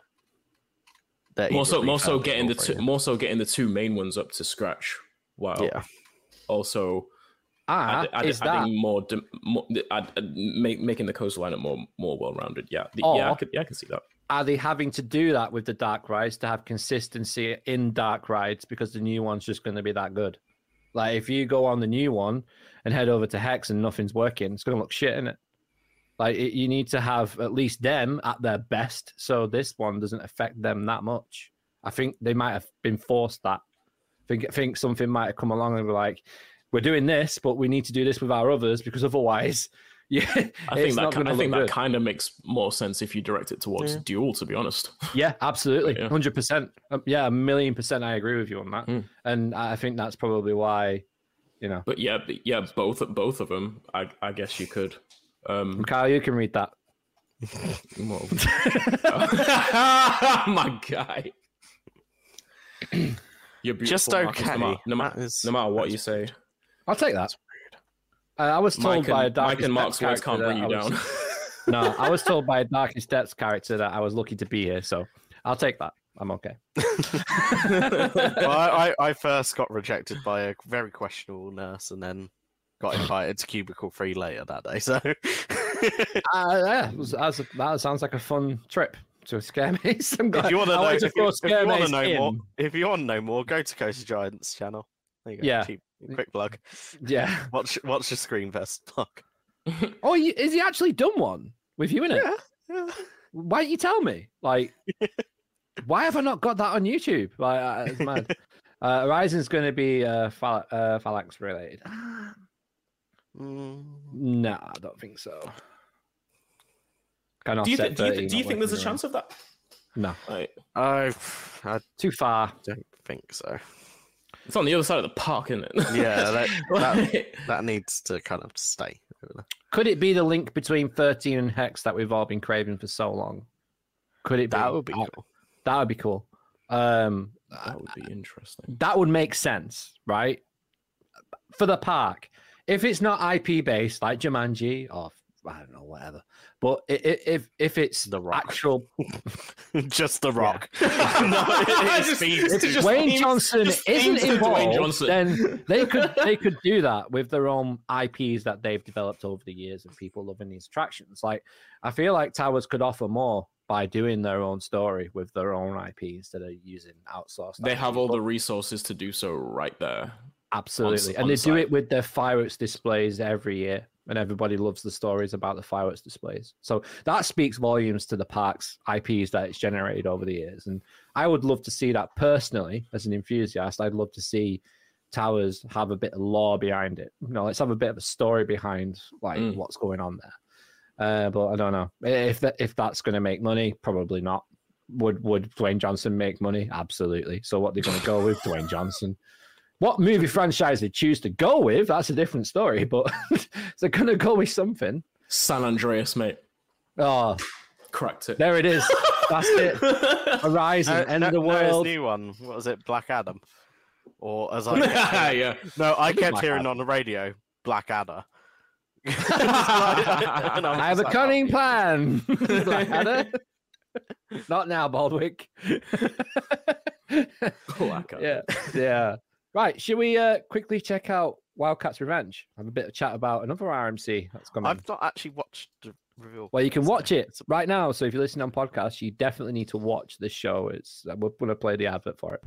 They're More so, more so getting the two, bringing- more so getting the two main ones up to scratch. Wow. Yeah, Also, Ah, add, add, is that more, more add, add, make, making the coaster lineup more more well rounded. Yeah. The- Or- yeah. I could, yeah, I can see that. are they having to do that with the dark rides to have consistency in dark rides because the new one's just going to be that good? Like if you go on the new one and head over to Hex and nothing's working, it's going to look shit in it. Like it, you need to have at least them at their best, so this one doesn't affect them that much. I think they might have been forced that. I think think something might have come along and be like, "We're doing this, but we need to do this with our others because otherwise, yeah, I think that not ki- going I think look that kind of makes more sense if you direct it towards Yeah. Duel. To be honest. Yeah, absolutely, Yeah. hundred percent. Um, Yeah, a million percent. I agree with you on that, Mm. and I think that's probably why, you know, But yeah, but yeah, both both of them. I I guess you could. Um, Kyle, you can read that. well, my guy. You're beautiful, just Marcus, okay. No matter, no, ma- That is- no matter what you say, I'll take that. Uh, I was told Mike by a and, Darkest Mike and Mark's Depths words can't bring you that down. was- no, I was told by a Darkest Depths character that I was lucky to be here, so I'll take that. I'm okay. well, I, I, I first got rejected by a very questionable nurse, and then got invited to Cubicle Three later that day. So Uh, yeah, it was- that's a- that sounds like a fun trip to scare me. I'm glad- if you want to know, if you, if you want to know in. more, if you want to know more, go to Coast Giants channel. There you go. Yeah. Cheap, quick plug. Yeah. Watch watch the screen fest plug. Oh, you- is he actually done one with you in it? Yeah. why don't you tell me? Like, why have I not got that on YouTube? Like, uh, it's mad. uh, Horizon's going to be uh, phal- uh, phalanx related. Mm, No, I don't think so. Can Do you, offset think? do you, 13 thi- do you think there's a working chance of that? around. No, Like, I, I too far. don't think so. it's on the other side of the park, isn't it? Yeah, that, that, Like- that needs to kind of stay over there. Could it be the link between 13 and Hex that we've all been craving for so long? Could it be? That would be That- cool. That would be cool. Um, that would be interesting. that would make sense, right? For the park. If it's not IP based like Jumanji or I don't know, whatever. But i- i- if if it's The Rock. actual Just the rock. no, it is Phoebe. It's just themes- Johnson isn't themes to Dwayne involved, Johnson. then they could they could do that with their own IPs that they've developed over the years and people loving these attractions. Like I feel like Towers could offer more by doing their own story with their own IP instead of using outsourced. They IP. have all But the resources to do so right there. absolutely, on and they do it with their fireworks displays every year, and everybody loves the stories about the fireworks displays. So that speaks volumes to the park's IPs that it's generated over the years, and I would love to see that personally as an enthusiast. I'd love to see Towers have a bit of lore behind it. You know, let's have a bit of a story behind like Mm. what's going on there. Uh, but I don't know if that if that's going to make money. Probably not. Would Would Dwayne Johnson make money? Absolutely. So what they're going to go with Dwayne Johnson? What movie franchise they choose to go with? That's a different story. But they're going to go with something. San Andreas, mate. Oh, Cracked it. there it is. That's it. Horizon, No, end no, of the no, world. new one. What was it? Black Adam. Or as I yeah. no, I kept Black hearing Adam. on the radio Black Adder. I have a cunning plan. Blackadder. Not now, Baldrick. Black Adam. yeah, yeah. Right, should we uh, quickly check out Wildcat's Revenge? Have a bit of chat about another RMC that's coming. I've not actually watched the reveal. Well, you can watch it right now. So if you're listening on podcast, you definitely need to watch this show. It's we're going to play the advert for it.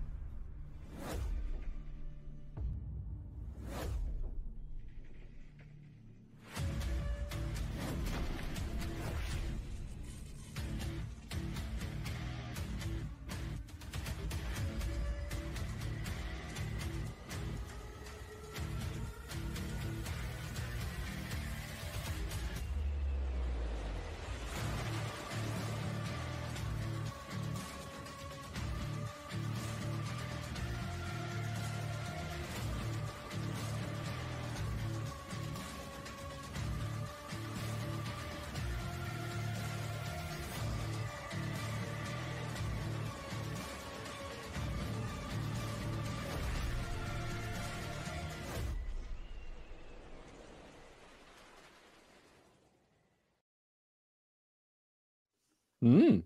Mm,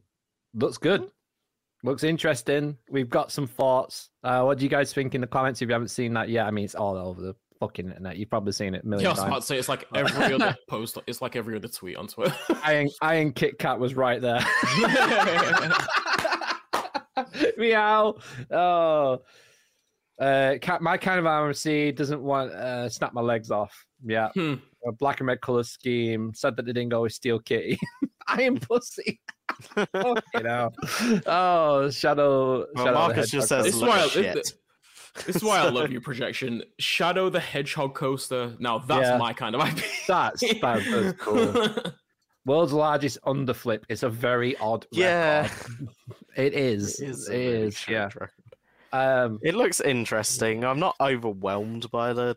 looks good. Looks interesting. We've got some thoughts. Uh, what do you guys think in the comments if you haven't seen that yet? I mean, it's all over the fucking internet. You've probably seen it a million Yeah, I was about times. to say it's like every other post. It's like every other tweet on Twitter. Iron, Iron Kit Kat was right there. Meow. Oh. Uh, cat, my kind of RMC doesn't want uh, snap my legs off. Yeah. Hmm. A black and red color scheme. Said that they didn't go with Steel Kitty. I am Pussy. you know. Oh, Shadow. Well, Shadow Marcus just says, This is why I- shit." This is why I love you, projection. Shadow the Hedgehog coaster. Now that's Yeah. my kind of IP. That's, that's, that's cool. World's largest underflip. It's a very odd. Yeah. record. it is. It is. It a really is. strange Yeah. record. Um. It looks interesting. I'm not overwhelmed by the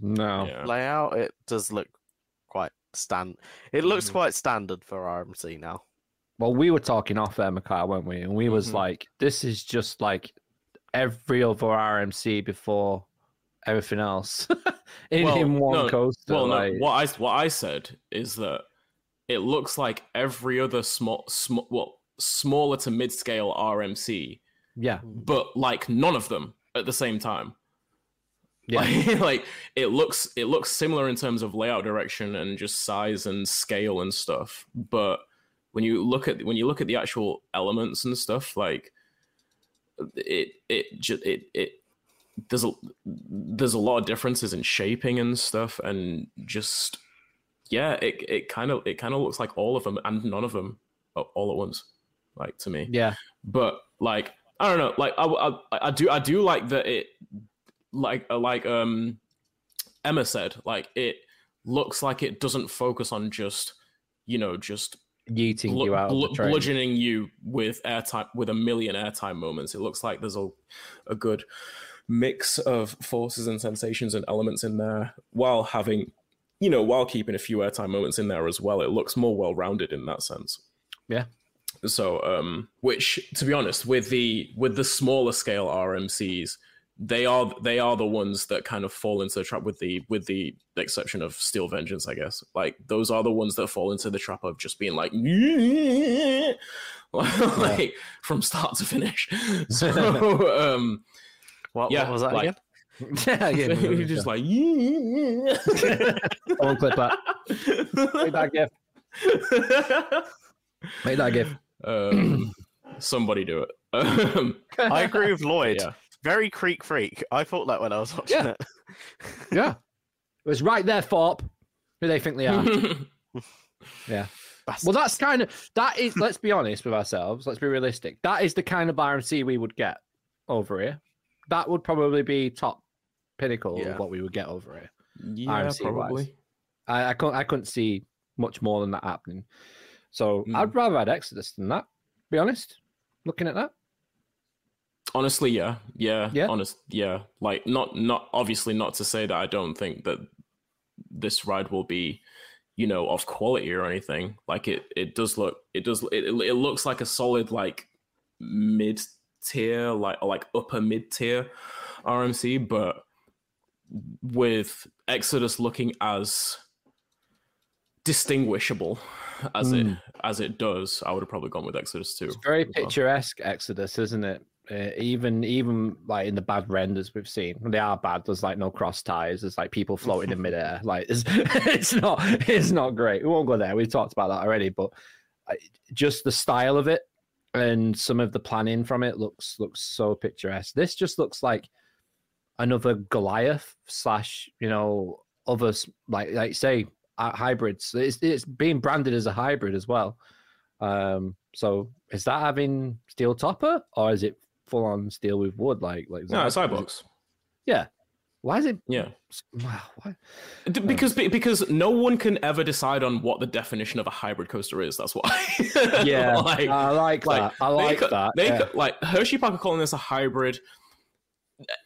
No. Yeah. layout. It does look quite stand. It looks Mhm. quite standard for RMC now. Well, we were talking off air, Makai, weren't we? And we was Mhm. like, this is just like every other RMC before everything else in, Well, in one no, coaster. Well, like, no. What I what I said is that it looks like every other small, small, well, smaller to mid scale RMC, yeah, but like none of them at the same time. Yeah, Like, like it looks it looks similar in terms of layout direction and just size and scale and stuff. But when you look at when you look at the actual elements and stuff, like it it ju- it it there's a there's a lot of differences in shaping and stuff, and just yeah, it it kind of it kind of looks like all of them and none of them all at once, like to me. Yeah, But like I don't know, like I, I I do I do like that it like uh, like um Emma said, like it looks like it doesn't focus on just you know just yeeting blu- you out train. bludgeoning you with airtime with a million airtime moments. It looks like there's a a good mix of forces and sensations and elements in there while having you know while keeping a few airtime moments in there as well. It looks more well rounded in that sense. Yeah. So um which to be honest with the with the smaller scale RMCs they are they are the ones that kind of fall into the trap with the with the exception of Steel Vengeance, I guess. Like those are the ones that fall into the trap of just being like like from start to finish. So um What, Yeah, what was that like- again? yeah, yeah. you're just like One clip that. Make that gif. Make that gif. um, somebody do it. Um, I agree with Lloyd. yeah. Very Creek Freak. I thought that when I was watching Yeah. it. Yeah. It was right there, Thorpe. Who they think they are. yeah. Well, that's kind of that is. Let's be honest with ourselves. Let's be realistic. That is the kind of RMC we would get over here. That would probably be top pinnacle Yeah. of what we would get over here. yeah, RMC wise. probably. I, I couldn't. I couldn't see much more than that happening. So Mm. I'd rather had Exodus than that. Be honest. Looking at that. Honestly, yeah, yeah, Yeah? honest, yeah. Like, not, not obviously not to say that I don't think that this ride will be, you know, of quality or anything. Like, it, it does look, it does, it, it looks like a solid like mid tier, like like upper mid tier RMC, but with Exodus looking as distinguishable as it Mm. as it does, I would have probably gone with Exodus too. It's very well. picturesque Exodus, isn't it? Uh, even even like in the bad renders we've seen, they are bad. There's like no cross ties. There's like people floating in midair. Like it's, it's not it's not great. We won't go there. We've talked about that already. But I, just the style of it and some of the planning from it looks looks so picturesque. This just looks like another Goliath slash you know others like like say uh, hybrids. It's it's being branded as a hybrid as well. Um, so is that having steel topper or is it full on steel with wood? Like like No, it's iBox. Yeah. Why is it? Yeah. Wow. Why? Because be- because no one can ever decide on what the definition of a hybrid coaster is. That's why. Yeah, like, I like, like, that. I like co- that. They yeah. like Hersheypark are calling this a hybrid.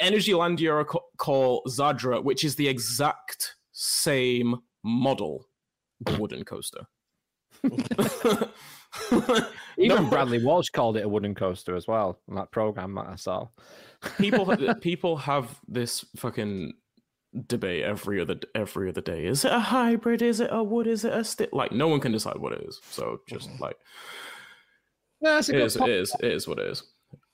Energylandia are call Zadra, which is the exact same model wooden coaster. Even No- Bradley Walsh called it a wooden coaster as well on that program that I saw. people people have this fucking debate every other every other day. Is it a hybrid? Is it a wood? Is it a stick? Like no one can decide what it is. So just mm-hmm. like Yeah, that's a it is, it is, it is what it is.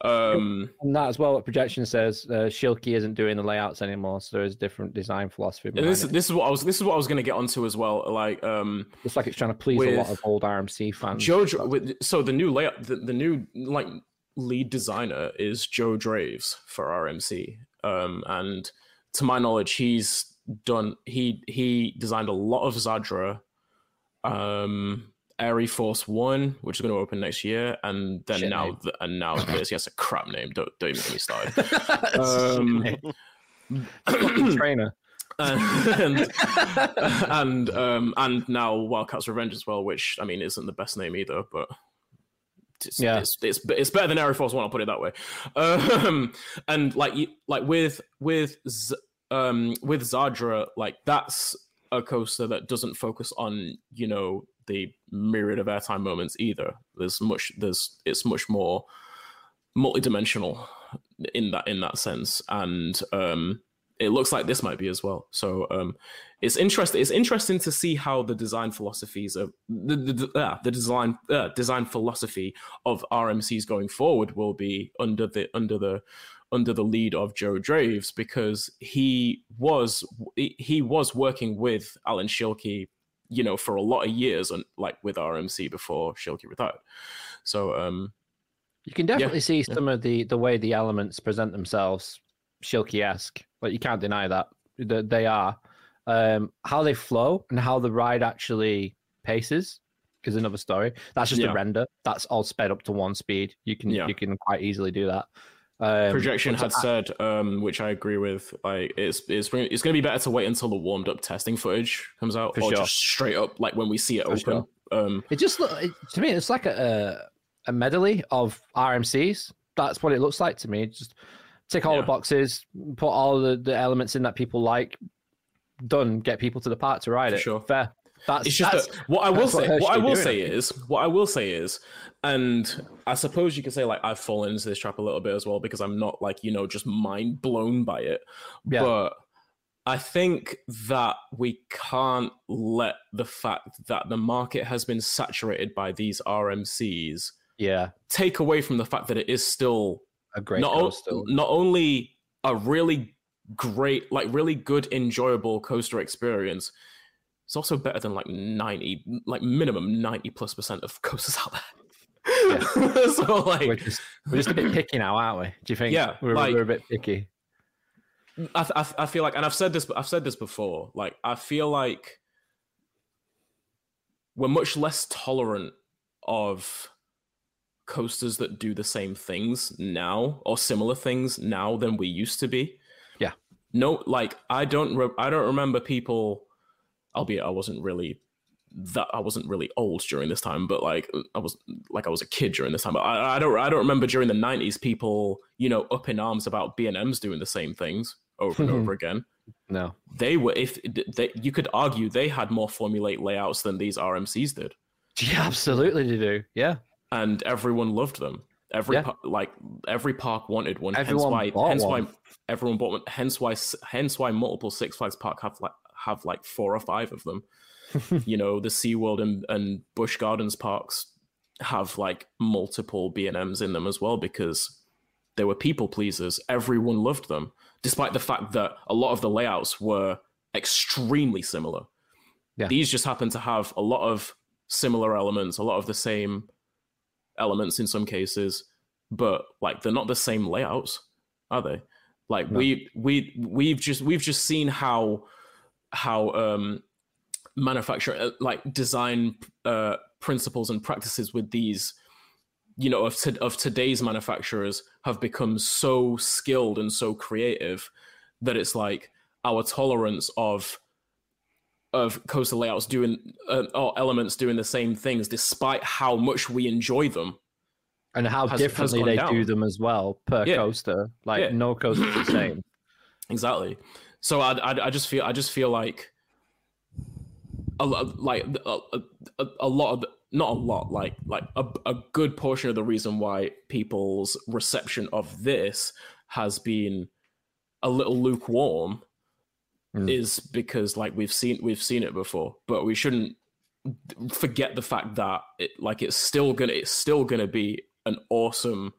Um, And that as well, what projection says, uh, Schilke isn't doing the layouts anymore, so there is a different design philosophy. this it. this is what I was this is what I was going to get onto as well. Like um, It's like it's trying to please a lot of old RMC fans. Joe. With, so the new layout, the, the new like lead designer is Joe Draves for RMC. Um, and to my knowledge, he's done he he designed a lot of Zadra, um, ArieForce One, which is going to open next year, and then Shit now the, and now this. Yes, a crap name. Don't don't even get me started. um, trainer. and and um and now Wildcat's Revenge as well, which I mean isn't the best name either, but it's, Yeah. it's, it's it's better than ArieForce One. I'll put it that way. Um, and like you- like with with Z- um with Zadra, like that's a coaster that doesn't focus on you know the myriad of airtime moments either. There's much there's it's much more multidimensional in that in that sense, and um it looks like this might be as well. So um, it's interesting. It's interesting to see how the design philosophies of the the, uh, the design uh, design philosophy of RMCs going forward will be under the under the under the lead of Joe Draves because he was he was working with Alan Schilke, you know, for a lot of years and like with RMC before Schilke retired. So um, You can definitely see yeah. some of the the way the elements present themselves, Schilke esque. Like you can't deny that that they are. Um, how they flow and how the ride actually paces is another story. That's just Yeah. a render. That's all sped up to one speed. You can Yeah. you can quite easily do that. Um, Projection had to- said, um, which I agree with, like it's it's it's going to be better to wait until the warmed up testing footage comes out, or sure. just straight up like when we see it For open. Um, It just look it, to me. It's like a a medley of RMCs. That's what it looks like to me. Just tick all Yeah. the boxes, put all the, the elements in that people like. Done. Get people to the park to ride For it. sure. Fair. That's it's just that's, that what I will that's what say. What I will say think. is, what I will say is, and I suppose you could say like I've fallen into this trap a little bit as well because I'm not like you know just mind blown by it, Yeah. but. I think that we can't let the fact that the market has been saturated by these RMCs yeah, take away from the fact that it is still a great not, o- not only a really great, like really good, enjoyable coaster experience, it's also better than like 90, like minimum 90 plus percent of coasters out there. so like, we're just we're just a bit picky now, aren't we? Do you think? Yeah, we're, like- we're a bit picky. I, th- I, th- I feel like, and I've said this, I've said this before. Like, I feel like we're much less tolerant of coasters that do the same things now or similar things now than we used to be. Yeah. No, like I don't, re- I don't remember people. Albeit I wasn't really that I wasn't really old during this time, but like I was like I was a kid during this time. But I, I don't I don't remember during the nineties people you know up in arms about B and M's doing the same things over and over again. No, They were if they, you could argue they had more formulate layouts than these RMCs did, yeah, absolutely, they do. Yeah, and everyone loved them. Every Yeah. pa- like every park wanted one. Everyone hence bought why hence one. why everyone bought one. Hence why hence why multiple Six Flags park have like have like four or five of them. you know, the SeaWorld and, and Busch Gardens parks have like multiple B&Ms in them as well because they were people pleasers. Everyone loved them, despite the fact that a lot of the layouts were extremely similar. Yeah. These just happen to have a lot of similar elements, a lot of the same elements in some cases, but like they're not the same layouts, are they? Like No. we we we've just we've just seen how how um manufacture uh, like design uh principles and practices with these you know of to, of today's manufacturers have become so skilled and so creative that it's like our tolerance of of coaster layouts doing uh, or elements doing the same things despite how much we enjoy them and how Has- has differently gone they down. do them as well per Yeah. coaster. Like Yeah. no coaster's the same. Exactly so i i, I just feel i just feel like a lot like a, a, a lot of not a lot like like a, a good portion of the reason why people's reception of this has been a little lukewarm Mm. is because like we've seen we've seen it before but we shouldn't forget the fact that it, like it's still gonna it's still gonna be an awesome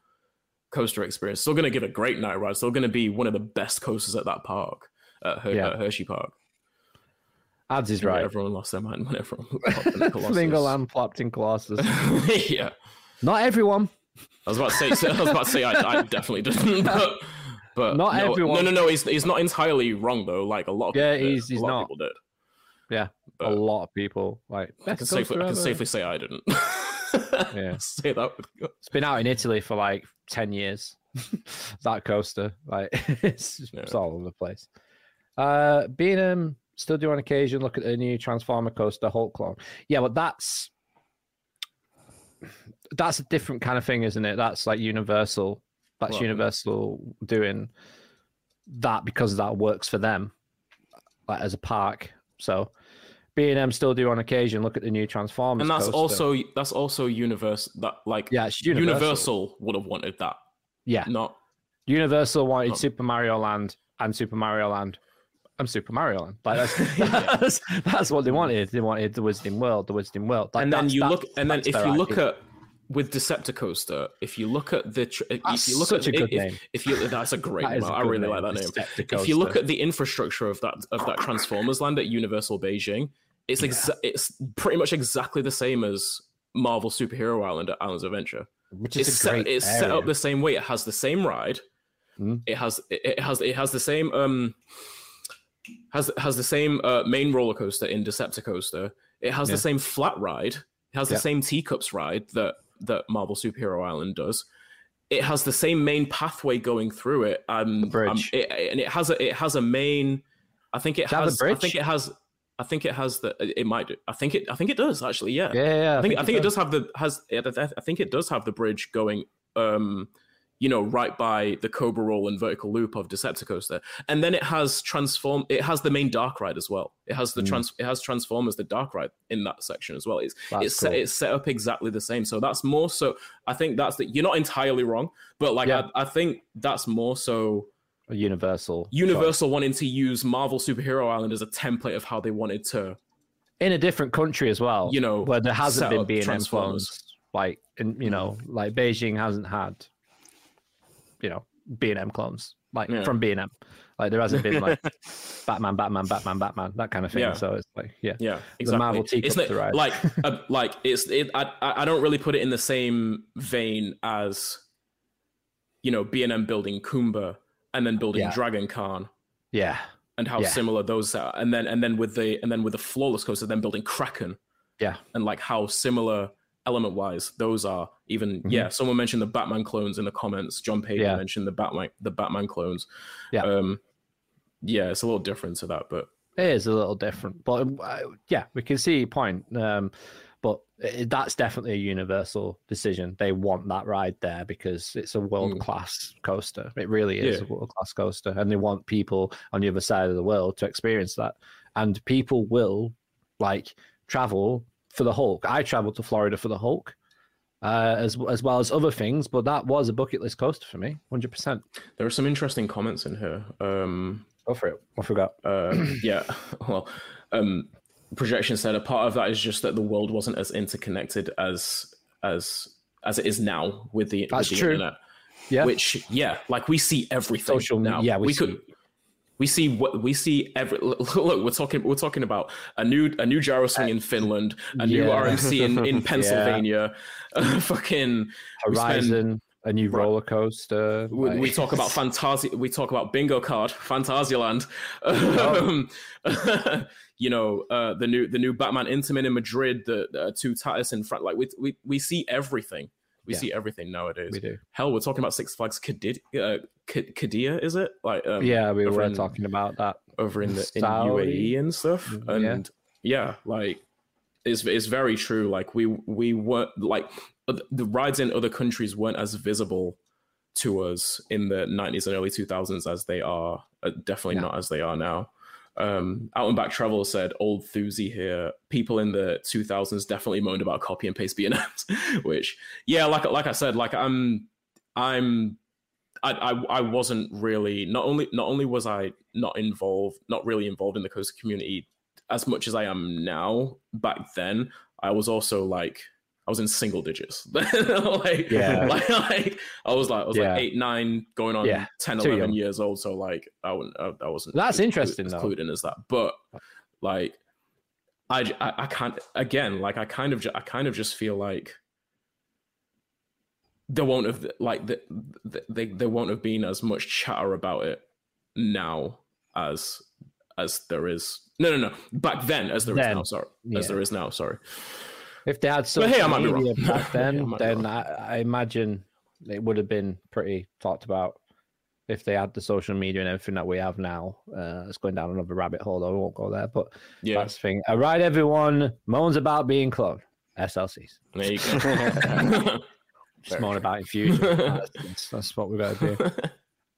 coaster experience still gonna give a great night ride still gonna be one of the best coasters at that park at, Her- Yeah. at Hersheypark Ads is right. everyone lost their mind when everyone popped in Colossus. Fingerland plopped in Colossus. yeah Not everyone. I was about to say. I was about to say. I, I definitely didn't. But, but Not no, everyone. No, no, no. He's he's not entirely wrong though. Like a lot. Of Yeah, people did. he's- he's a lot not. Of people did. Yeah, But a lot of people like I can safely, I can safely say I didn't. Yeah. say that. With, It's been out in Italy for like ten years. that coaster, like it's, it's Yeah. all over the place. Uh, being um still do on occasion look at the new Transformer coaster Hulk clone. Yeah, but that's that's a different kind of thing, isn't it? That's like Universal. That's Well, Universal doing that because that works for them, like as a park. So. B and M still do on occasion look at the new Transformers, and that's coaster. also that's also universe. That like yeah, Universal. Universal. would have wanted that. Yeah, Not Universal wanted Oh. Super Mario Land and Super Mario Land and Super Mario Land. Like that's that's, that's what they wanted. They wanted the Wizarding World, the Wizarding World. Like, and then you look and then if you look at with Decepticoaster, if you look at the tr- if you look such at a good if, name. if you that's a great That name. is a I really name, like that name. If you look at the infrastructure of that of that Transformers land at Universal Beijing, it's it's pretty much exactly the same as Marvel Superhero Island at Islands of Adventure. which is It's set, it's set up the same way. It has the same ride. Mhm. It has it has it has the same um has has the same uh, main roller coaster in Decepticoaster. It has Yeah. the same flat ride. It has the same teacups ride that that Marvel Superhero Island does. It has the same main pathway going through it. Um, bridge. um, it, and it has a it has a main. I think it has. I think it has. I think it has the. It might. I think it. I think it does actually. Yeah. Yeah, yeah. I think I think it does. does have the has I think it does have the bridge going um you know right by the Cobra roll and vertical loop of Decepticons there. And then it has transform it has the main dark ride as well. It has the Mm. trans it has transformers the dark ride in that section as well. It's That's it's set it's set up exactly the same. So that's more so I think that's that. you're not entirely wrong, but like Yeah. I, I think that's more so a universal. Universal wanting to use Marvel Superhero Island as a template of how they wanted to in a different country as well. You know, where there hasn't been up B and M Transformers. clones. Like, in, you know, like Beijing hasn't had, you know, B and M clones like Yeah. from B and M. Like there hasn't been like Batman, Batman, Batman, Batman, that kind of thing. Yeah. So it's like, yeah, Yeah, exactly. Marvel teacups it's like uh, like it's it. I I I don't really put it in the same vein as you know B and M building Kumba and then building Yeah. Dragon Khan yeah, and how Yeah. similar those are, and then and then with the and then with the flawless coaster, then building Kraken yeah, and like how similar element wise those are. Even Mhm. yeah, someone mentioned the Batman clones in the comments. John Payton Yeah. mentioned the Batman the Batman clones. Yeah. Um, yeah, it's a little different to that, but it is a little different, but uh, yeah, we can see your point. Um, that's definitely a universal decision. They want that ride there because it's a world class coaster. It really is Yeah. a world class coaster, and they want people on the other side of the world to experience that. And people will like travel for the Hulk. I traveled to Florida for the Hulk. Uh, as as well as other things, but that was a bucket list coaster for me, hundred percent. there are some interesting comments in here. Um, Go for it. I forgot. uh, yeah, well, um, projection said a part of that is just that the world wasn't as interconnected as as as it is now with the, That's with the true. internet. Yeah. Which yeah, like we see everything Social now. yeah, we we, see- could. We see what we see every look. We're talking. We're talking about a new a new gyro uh, swing in Finland, a new yeah. RMC in, in Pennsylvania, fucking we spend- Horizon, a new roller coaster. we, like- we talk about fantasy We talk about Bingo Card, Phantasialand. Oh. You know, uh, the new the new Batman Intamin in Madrid, the uh, two Titus in front. Like we we we see everything. We Yeah. see everything nowadays. we do. Hell, we're talking about Six Flags Cadid, uh, Qiddiya, is it? Like um, yeah, we were in- talking about that. over in the in UAE and stuff. Mm, yeah. And yeah, like it's it's very true. Like we we weren't like the- rides in other countries weren't as visible to us in the 90s and early 2000s as they are uh, definitely No. not as they are now. Um, Out and Back Travel said, "Old Thuzy here. People in the 2000s definitely moaned about copy and paste BNMs." Which, yeah, like like I said, like I'm I'm I, I I wasn't really not only not only was I not involved, not really involved in the coaster community as much as I am now. Back then, I was also like I was in single digits. like, Yeah. like, like, I was like I was Yeah. like eight, nine, going on Yeah, 10, too 11 young. years old. So like I wouldn't I, I wasn't. That's interesting, as. Clued in as that, but like I, I can't again like I kind of I kind of just feel like there won't have like the, the, they there won't have been as much chatter about it now as as there is no no no back then as there is Then, now sorry yeah. as there is now sorry If they had social hey, I might be wrong. media back Yeah, then, might then. I, I imagine it would have been pretty talked about. If they had the social media and everything that we have now, uh, it's going down another rabbit hole. Though we won't go there. But yeah that's the thing. All right, everyone moans about being cloned. SLCs. there you go Just moan about infusion. that's, that's what we got to do.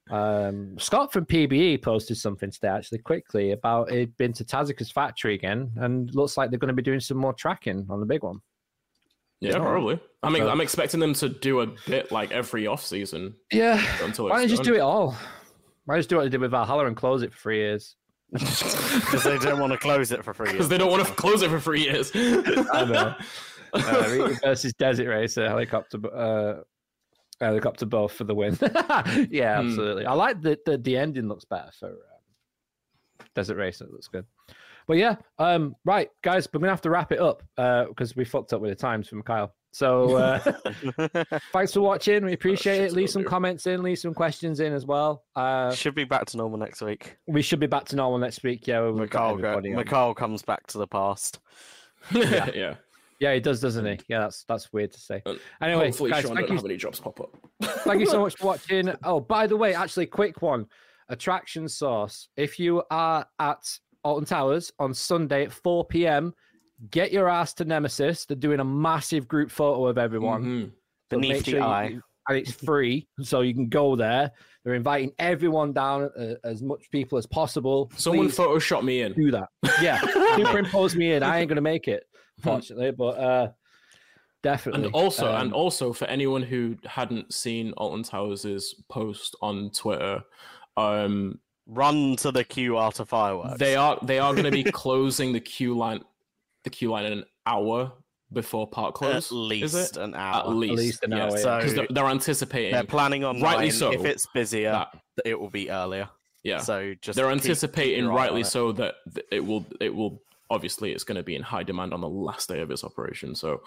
Um, Scott from PBE posted something today, actually, quickly about it been to Tazika's factory again, and looks like they're going to be doing some more tracking on the big one. yeah probably I mean So- I'm expecting them to do a bit like every off season Yeah. until Why don't you just do it all? Why just do what they did with Valhalla and close it for three years? because they don't want to close it for free. Years. because they don't want to close it for three years I know. Uh, versus Desert Racer helicopter, uh, helicopter both for the win. yeah, Hmm. absolutely. I like the, the the ending looks better for um, Desert Racer. It looks good. But yeah, um, right, guys, we're gonna have to wrap it up Uh, because we fucked up with the times from Kyle. So uh, thanks for watching. We appreciate it. Leave some do. comments in, leave some questions in as well. Uh, Should be back to normal next week. we should be back to normal next week. Yeah, we've got McCall, go, everybody on. McCall comes back to the past. yeah. yeah Yeah, he does, doesn't he? Yeah, that's that's weird to say. And Anyway, Hopefully, guys, Sean thank don't you, have any jobs pop up. thank you so much for watching. Oh, by the way, actually, quick one: attraction source. If you are at Alton Towers on Sunday at 4 p.m., get your ass to Nemesis. They're doing a massive group photo of everyone. Mhm. So Beneath the sure you- eye. and it's free, so you can go there. They're inviting everyone down, uh, as much people as possible. Someone Please Photoshop me in. do that. Yeah, superimpose me in. I ain't gonna make it, fortunately, but uh, definitely. And also, and Um, also for anyone who hadn't seen Alton Towers' post on Twitter, um, Run to the QR to fireworks. they are they are going to be closing the queue line, the queue line in an hour before park close. at least is it? an At hour. least, least an yeah. hour, yeah. So because they're, they're anticipating they're planning on rightly so If it's busier, that it will be earlier. yeah So just they're keep- keep anticipating your eye on rightly so that it will it will obviously it's going to be in high demand on the last day of its operation. So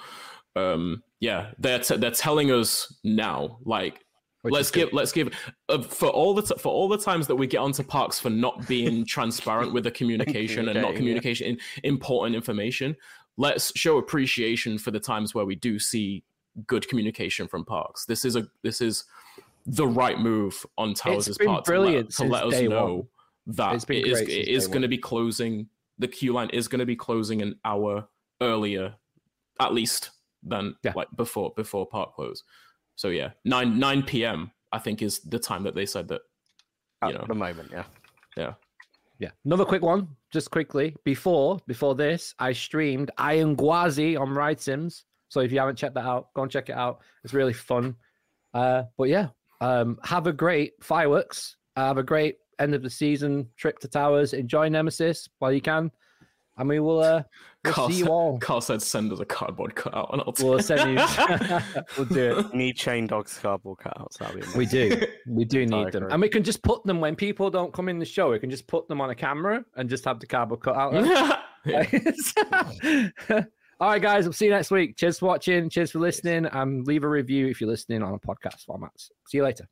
um yeah they're t- they're telling us now like which let's give let's give uh, for all the t- for all the times that we get onto parks for not being transparent with the communication and not Communicating, communication in important information let's show appreciation for the times where we do see good communication from parks. This is a this is the right move on towers' part to let, to let us know one. that it is it is going to be closing the queue line is going to be closing an hour earlier at least than Yeah. like before before park close so yeah 9 9 p.m i think is the time that they said that at you know the moment. Yeah. yeah Yeah. Another quick one, just quickly. Before before this, I streamed Iron Gwazi on Ride Sims. So if you haven't checked that out, go and check it out. It's really fun. Uh, but yeah, um, have a great fireworks. Have a great end of the season trip to Towers. Enjoy Nemesis while you can, and we will uh, we'll Carl see you said- all. Carl said send us a cardboard cutout and I'll We'll send you. we'll do it. We need chain dogs cardboard cutouts. That'd be We do. We do need them. And we can just put them when people don't come in the show. We can just put them on a camera and just have the cardboard cut out. Yeah. All right, guys, I'll see you next week. Cheers for watching. Cheers for listening. And um, leave a review if you're listening on a podcast format. See you later.